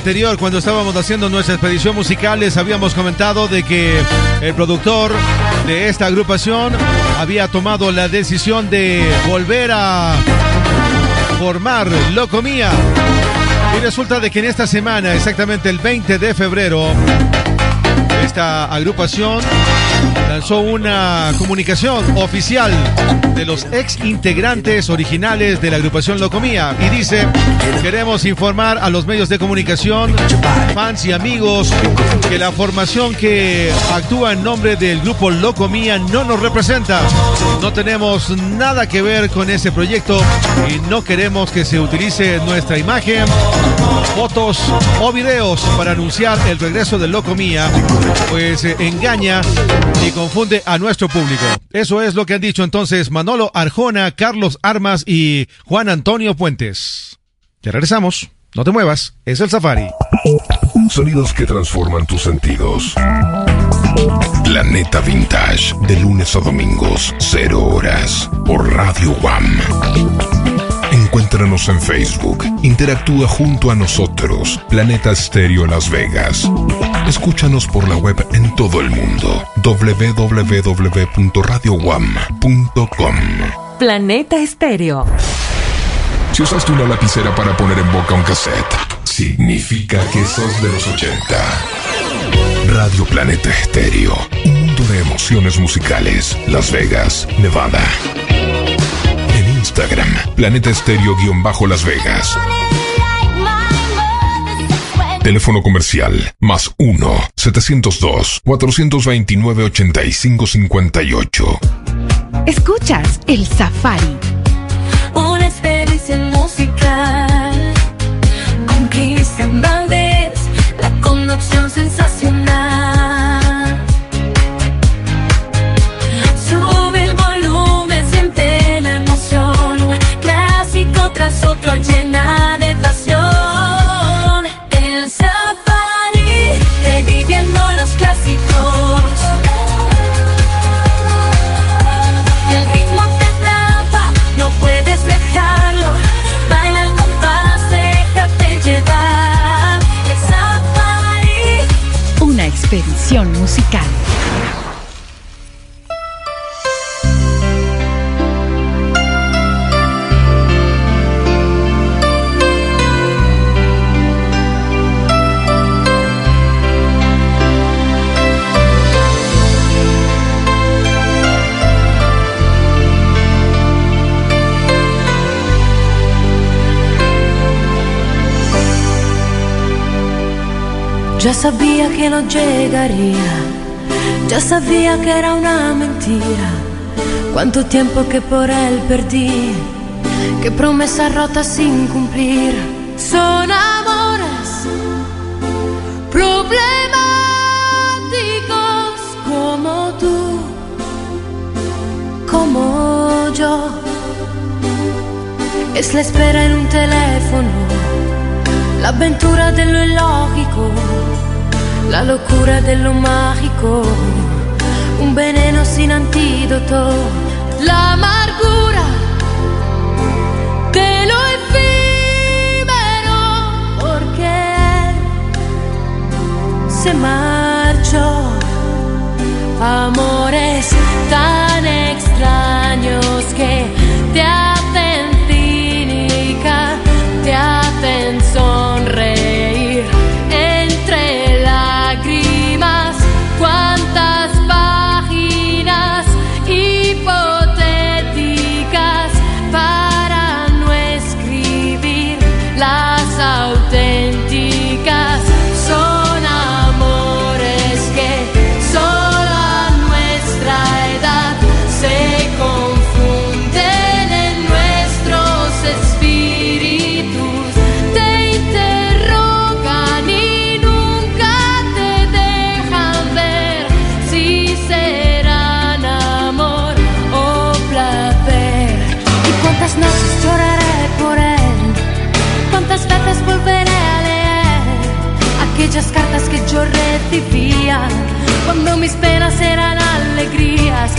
Anterior, cuando estábamos haciendo nuestra expedición musical, les habíamos comentado de que el productor de esta agrupación había tomado la decisión de volver a formar Locomía. Y resulta de que en esta semana, exactamente el 20 de febrero, esta agrupación lanzó una comunicación oficial de los ex integrantes originales de la agrupación Locomía y dice, queremos informar a los medios de comunicación, fans y amigos que la formación que actúa en nombre del grupo Locomía no nos representa. No tenemos nada que ver con ese proyecto y no queremos que se utilice nuestra imagen, fotos o videos para anunciar el regreso de Locomía, pues eh, engaña y confunde a nuestro público. Eso es lo que han dicho entonces Manolo Arjona, Carlos Armas y Juan Antonio Puentes. Ya regresamos. No te muevas, es el Safari. Sonidos que transforman tus sentidos. Planeta Vintage, de lunes a domingos, 0 horas, por Radio Guam. Encuéntranos en Facebook, interactúa junto a nosotros, Planeta Stereo Las Vegas. Escúchanos por la web en todo el mundo, www.radioguam.com. Planeta Estéreo. Si usaste una lapicera para poner en boca un cassette, significa que sos de los 80. Radio Planeta Estéreo, un mundo de emociones musicales. Las Vegas, Nevada. Instagram, Planeta Estéreo-Las Vegas. Teléfono comercial, más 1-702-429-8558. Escuchas el Safari. Una experiencia musical con Cristian musical. Ya sabía que no llegaría, ya sabía que era una mentira. Cuánto tiempo que por él perdí, que promesas rotas sin cumplir. Son amores problemáticos como tú, como yo. Es la espera en un teléfono, la aventura de lo la locura de lo mágico, un veneno sin antídoto, la amargura de lo efímero, porque se marchó. Amores tan extraños que te hacen cínica, te hacen sonreír que yo recibía cuando mis penas eran alegrías?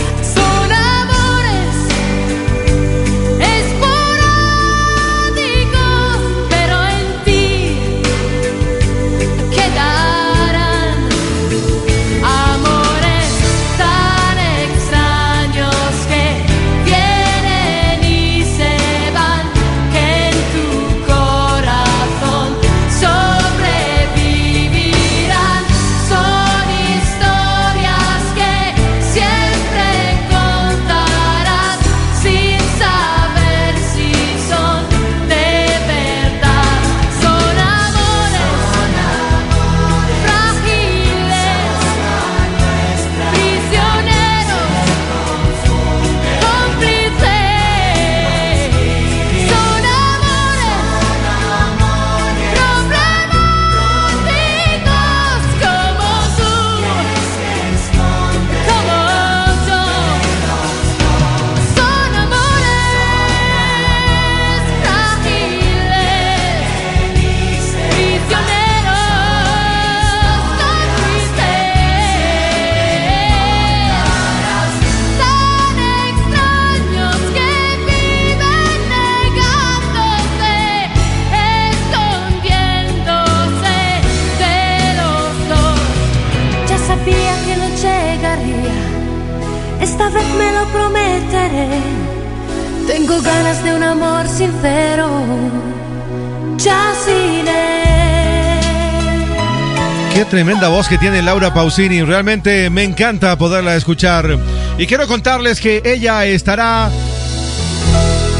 Tremenda voz que tiene Laura Pausini. Realmente me encanta poderla escuchar. Y quiero contarles que ella estará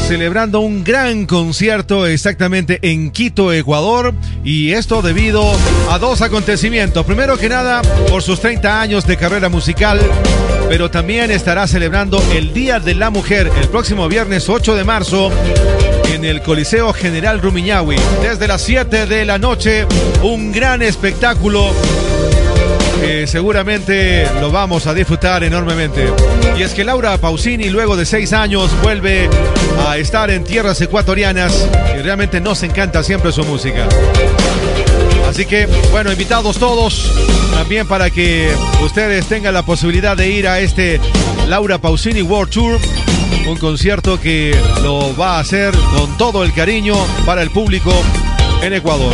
celebrando un gran concierto exactamente en Quito, Ecuador. Y esto debido a dos acontecimientos. Primero que nada, por sus 30 años de carrera musical. Pero también estará celebrando el Día de la Mujer el próximo viernes 8 de marzo en el Coliseo General Rumiñahui. Desde las 7 de la noche, un gran espectáculo que seguramente lo vamos a disfrutar enormemente. Y es que Laura Pausini, luego de seis años, vuelve a estar en tierras ecuatorianas y realmente nos encanta siempre su música. Así que, bueno, invitados todos también para que ustedes tengan la posibilidad de ir a este Laura Pausini World Tour. Un concierto que lo va a hacer con todo el cariño para el público en Ecuador.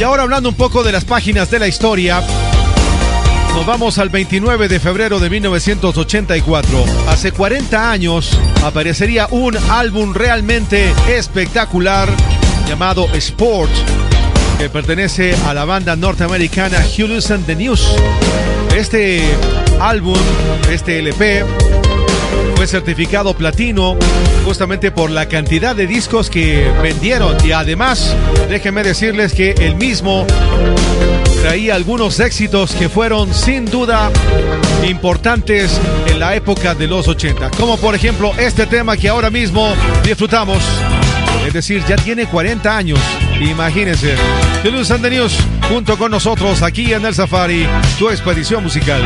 Y ahora hablando un poco de las páginas de la historia, nos vamos al 29 de febrero de 1984. Hace 40 años aparecería un álbum realmente espectacular llamado Sport, que pertenece a la banda norteamericana Julius and the News. Este álbum, este LP, fue certificado platino justamente por la cantidad de discos que vendieron y además déjenme decirles que el mismo traía algunos éxitos que fueron sin duda importantes en la época de los 80. Como por ejemplo este tema que ahora mismo disfrutamos. Es decir, ya tiene 40 años. Imagínense. The News junto con nosotros aquí en el Safari, tu expedición musical.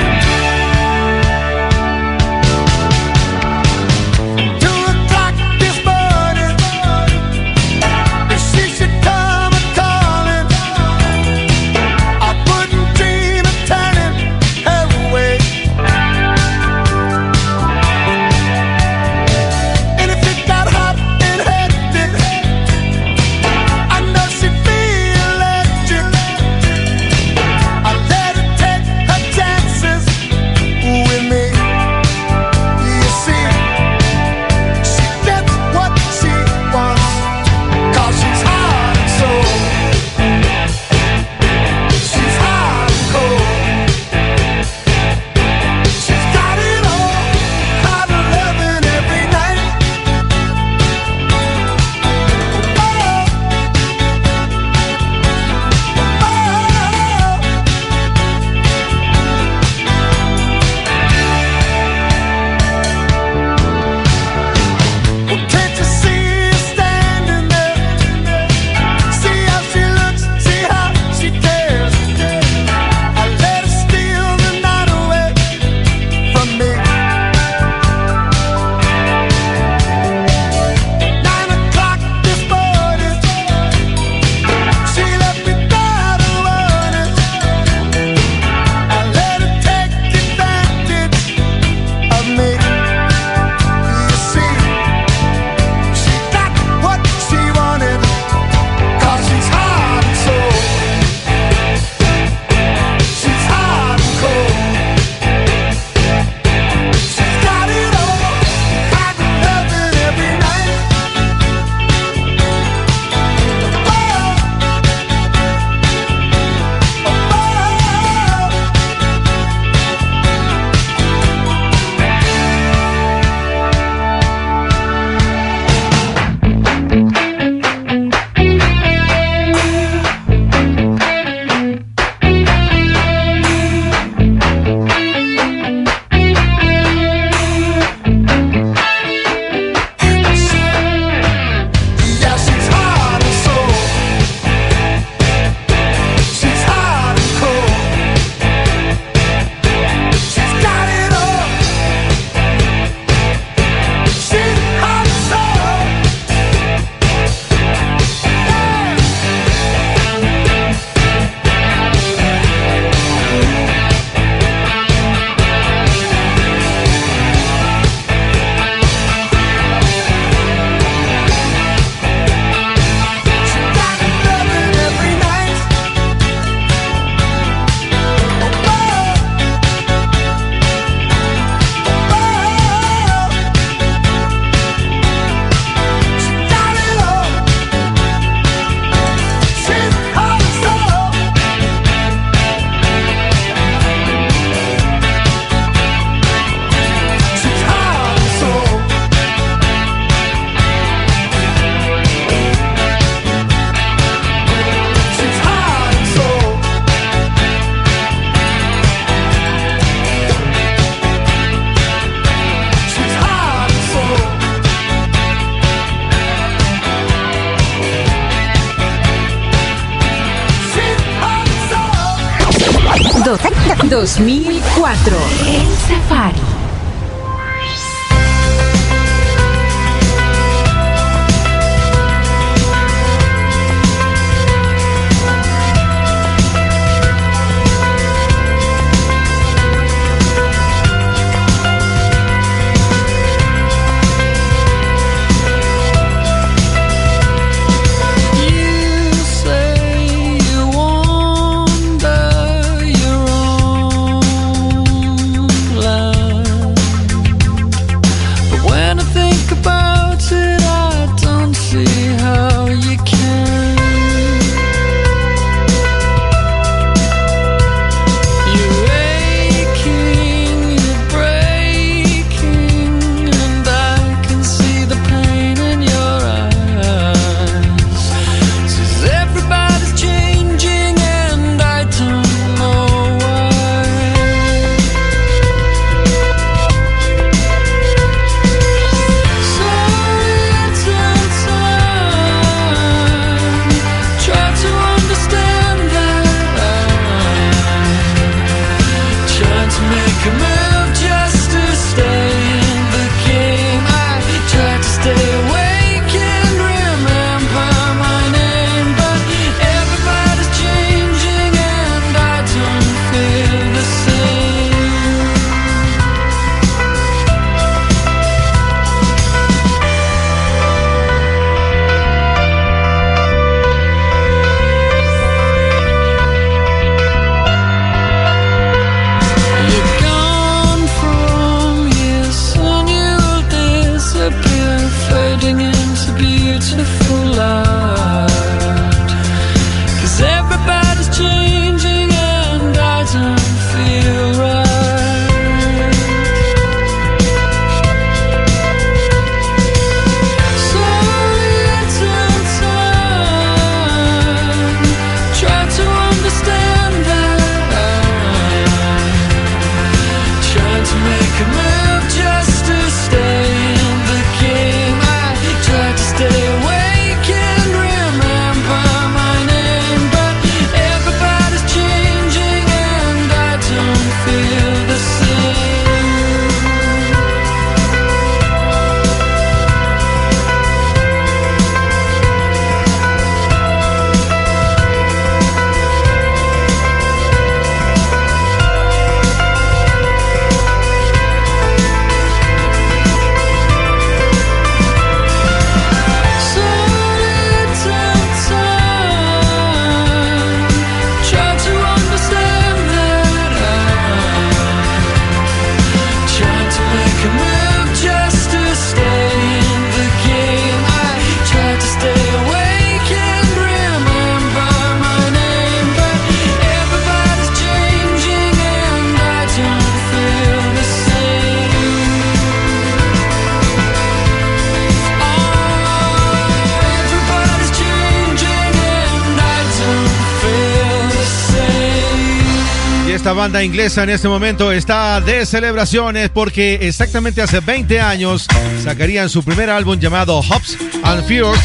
Banda inglesa en este momento está de celebraciones porque exactamente hace 20 años sacarían su primer álbum llamado Hops and Fears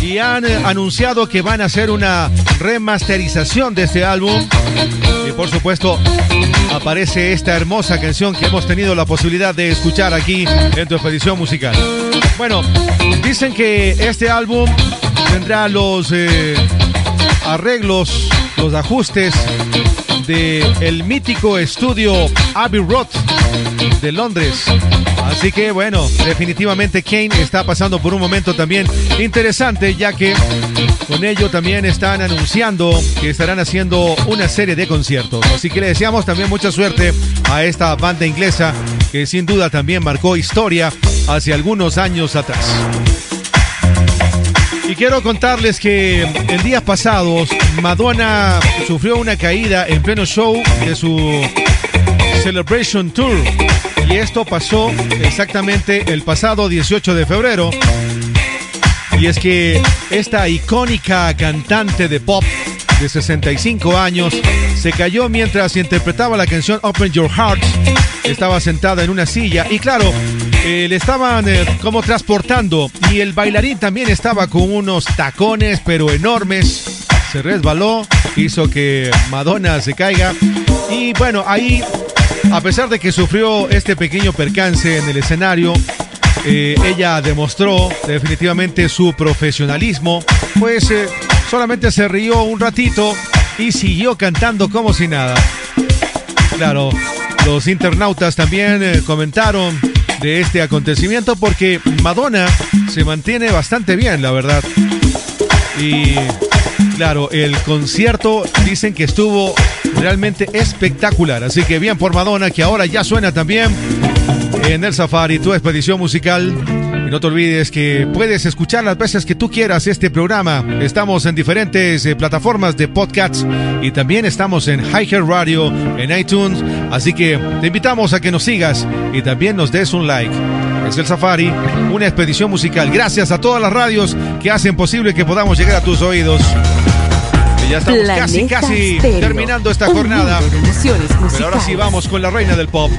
y han eh, anunciado que van a hacer una remasterización de este álbum. Y por supuesto, aparece esta hermosa canción que hemos tenido la posibilidad de escuchar aquí en tu expedición musical. Bueno, dicen que este álbum tendrá los eh, arreglos, los ajustes de el mítico estudio Abbey Road de Londres. Así que bueno, definitivamente Kane está pasando por un momento también interesante, ya que con ello también están anunciando que estarán haciendo una serie de conciertos. Así que le deseamos también mucha suerte a esta banda inglesa que sin duda también marcó historia hace algunos años atrás. Quiero contarles que en días pasados Madonna sufrió una caída en pleno show de su Celebration Tour. Y esto pasó exactamente el pasado 18 de febrero. Y es que esta icónica cantante de pop de 65 años se cayó mientras interpretaba la canción Open Your Heart. Estaba sentada en una silla y claro, eh, le estaban eh, como transportando y el bailarín también estaba con unos tacones pero enormes. Se resbaló, hizo que Madonna se caiga y bueno, ahí a pesar de que sufrió este pequeño percance en el escenario, eh, ella demostró definitivamente su profesionalismo, pues eh, solamente se rió un ratito y siguió cantando como si nada. Claro, los internautas también comentaron de este acontecimiento porque Madonna se mantiene bastante bien, la verdad. Y claro, el concierto dicen que estuvo realmente espectacular. Así que bien por Madonna, que ahora ya suena también en el Safari, tu expedición musical. No te olvides que puedes escuchar las veces que tú quieras este programa. Estamos en diferentes eh, plataformas de podcasts y también estamos en Hiker Radio, en iTunes. Así que te invitamos a que nos sigas y también nos des un like. Es el Safari, una expedición musical. Gracias a todas las radios que hacen posible que podamos llegar a tus oídos. Y ya estamos casi, Planeta casi Stereo, terminando esta jornada. Pero ahora sí vamos con la reina del pop.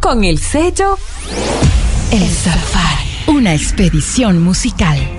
Con el sello El Safari. Una expedición musical.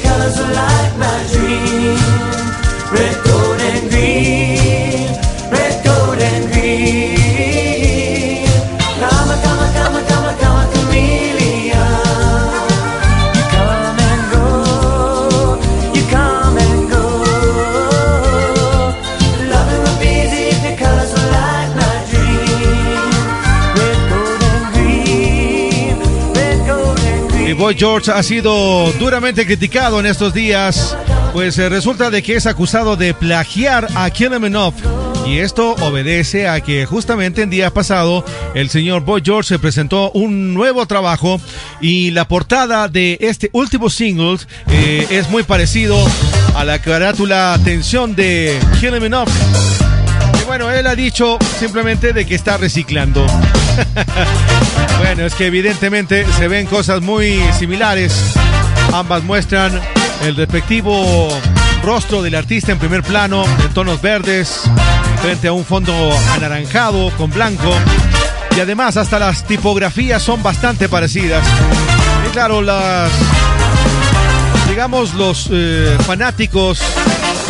colors of like mine. Boy George ha sido duramente criticado en estos días, pues eh, resulta de que es acusado de plagiar a Kylie Minogue. Y esto obedece a que justamente en día pasado el señor Boy George se presentó un nuevo trabajo y la portada de este último single eh, es muy parecido a la carátula Atención de Minogue. Y bueno, él ha dicho simplemente de que está reciclando. bueno, es que evidentemente se ven cosas muy similares. Ambas muestran el respectivo rostro del artista en primer plano, en tonos verdes, frente a un fondo anaranjado con blanco. Y además hasta las tipografías son bastante parecidas. Y claro, las digamos los eh, fanáticos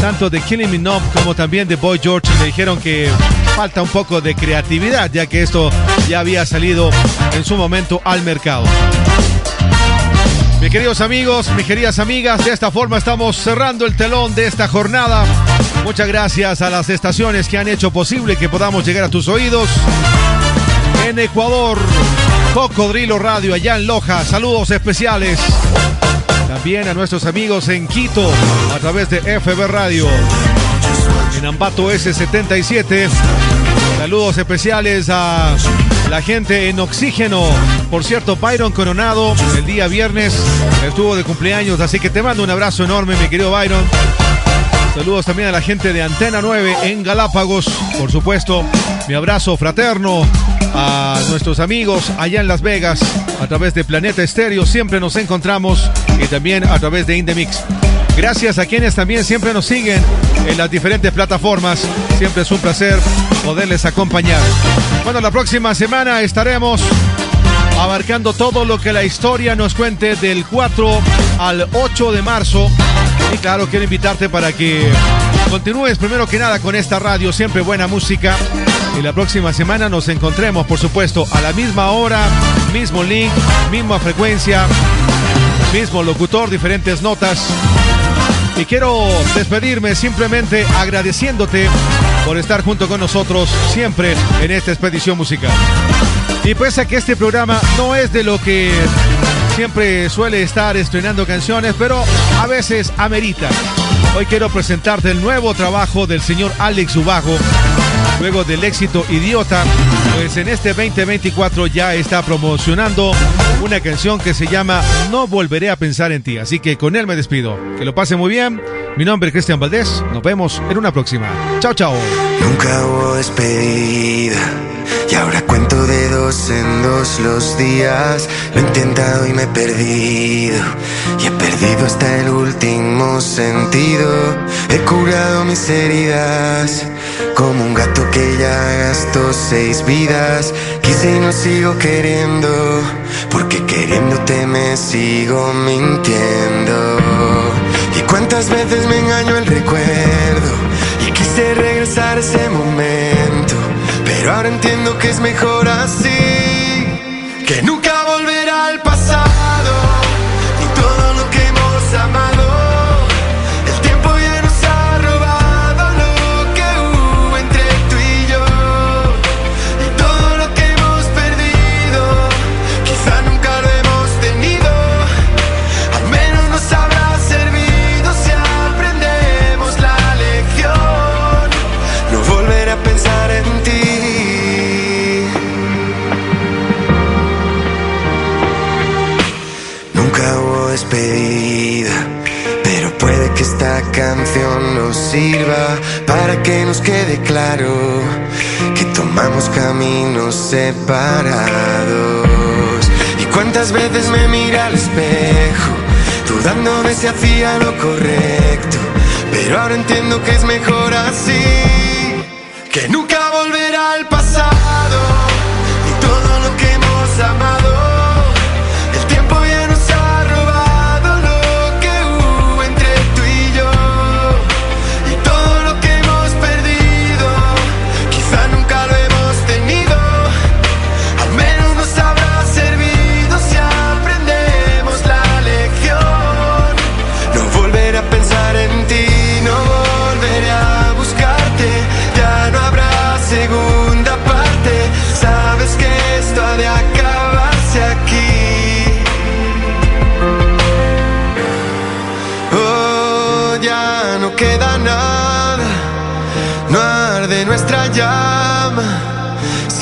tanto de Killing Minogue como también de Boy George le dijeron que falta un poco de creatividad ya que esto ya había salido en su momento al mercado. Mis queridos amigos, mis queridas amigas, de esta forma estamos cerrando el telón de esta jornada. Muchas gracias a las estaciones que han hecho posible que podamos llegar a tus oídos. En Ecuador, Cocodrilo Radio, allá en Loja, saludos especiales. También a nuestros amigos en Quito, a través de FB Radio. En Ambato S77, saludos especiales a la gente en Oxígeno. Por cierto, Byron Coronado, el día viernes estuvo de cumpleaños, así que te mando un abrazo enorme, mi querido Byron. Saludos también a la gente de Antena 9 en Galápagos, por supuesto. Mi abrazo fraterno a nuestros amigos allá en Las Vegas a través de Planeta Estéreo. Siempre nos encontramos y también a través de Indemix. Gracias a quienes también siempre nos siguen en las diferentes plataformas. Siempre es un placer poderles acompañar. Bueno, la próxima semana estaremos abarcando todo lo que la historia nos cuente del 4 al 8 de marzo. Y claro, quiero invitarte para que continúes primero que nada con esta radio, siempre buena música. Y la próxima semana nos encontremos, por supuesto, a la misma hora, mismo link, misma frecuencia, mismo locutor, diferentes notas. Y quiero despedirme simplemente agradeciéndote por estar junto con nosotros siempre en esta expedición musical. Y pese a que este programa no es de lo que siempre suele estar estrenando canciones, pero a veces amerita. Hoy quiero presentarte el nuevo trabajo del señor Alex Ubago. Luego del éxito Idiota, pues en este 2024 ya está promocionando una canción que se llama No volveré a pensar en ti. Así que con él me despido. Que lo pase muy bien. Mi nombre es Cristian Valdés. Nos vemos en una próxima. Chao, chao. Nunca hubo despedida. Y ahora cuento de dos en dos los días. Lo he intentado y me he perdido. Y he perdido hasta el último sentido. He curado mis heridas. Como un gato que ya gastó seis vidas. Quise y no sigo queriendo. Porque queriéndote me sigo mintiendo. Y cuántas veces me engañó el recuerdo. Y quise regresar a ese momento. Pero ahora entiendo que es mejor así. Que nunca canción nos sirva para que nos quede claro que tomamos caminos separados. Y cuántas veces me mira al espejo, dudando si hacía lo correcto, pero ahora entiendo que es mejor así, que nunca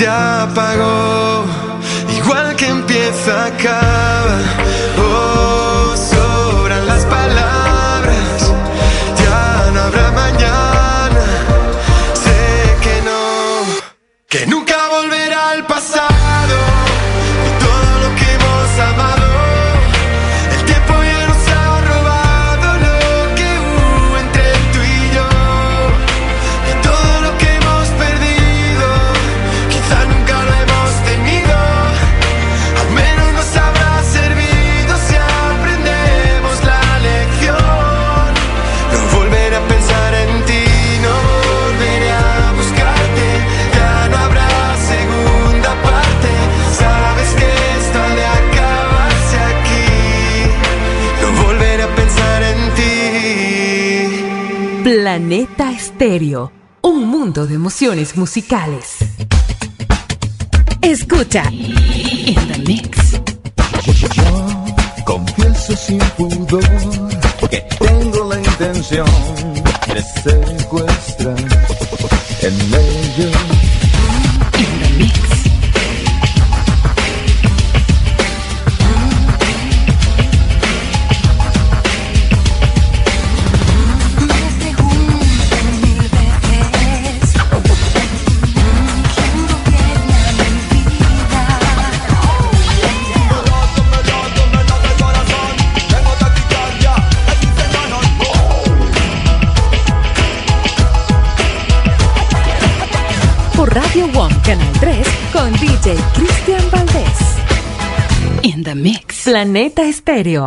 se apagó, igual que empieza acaba. Estéreo, un mundo de emociones musicales. Escucha In the Mix. Confieso sin pudor que tengo la intención de secuestrar Planeta Estéreo.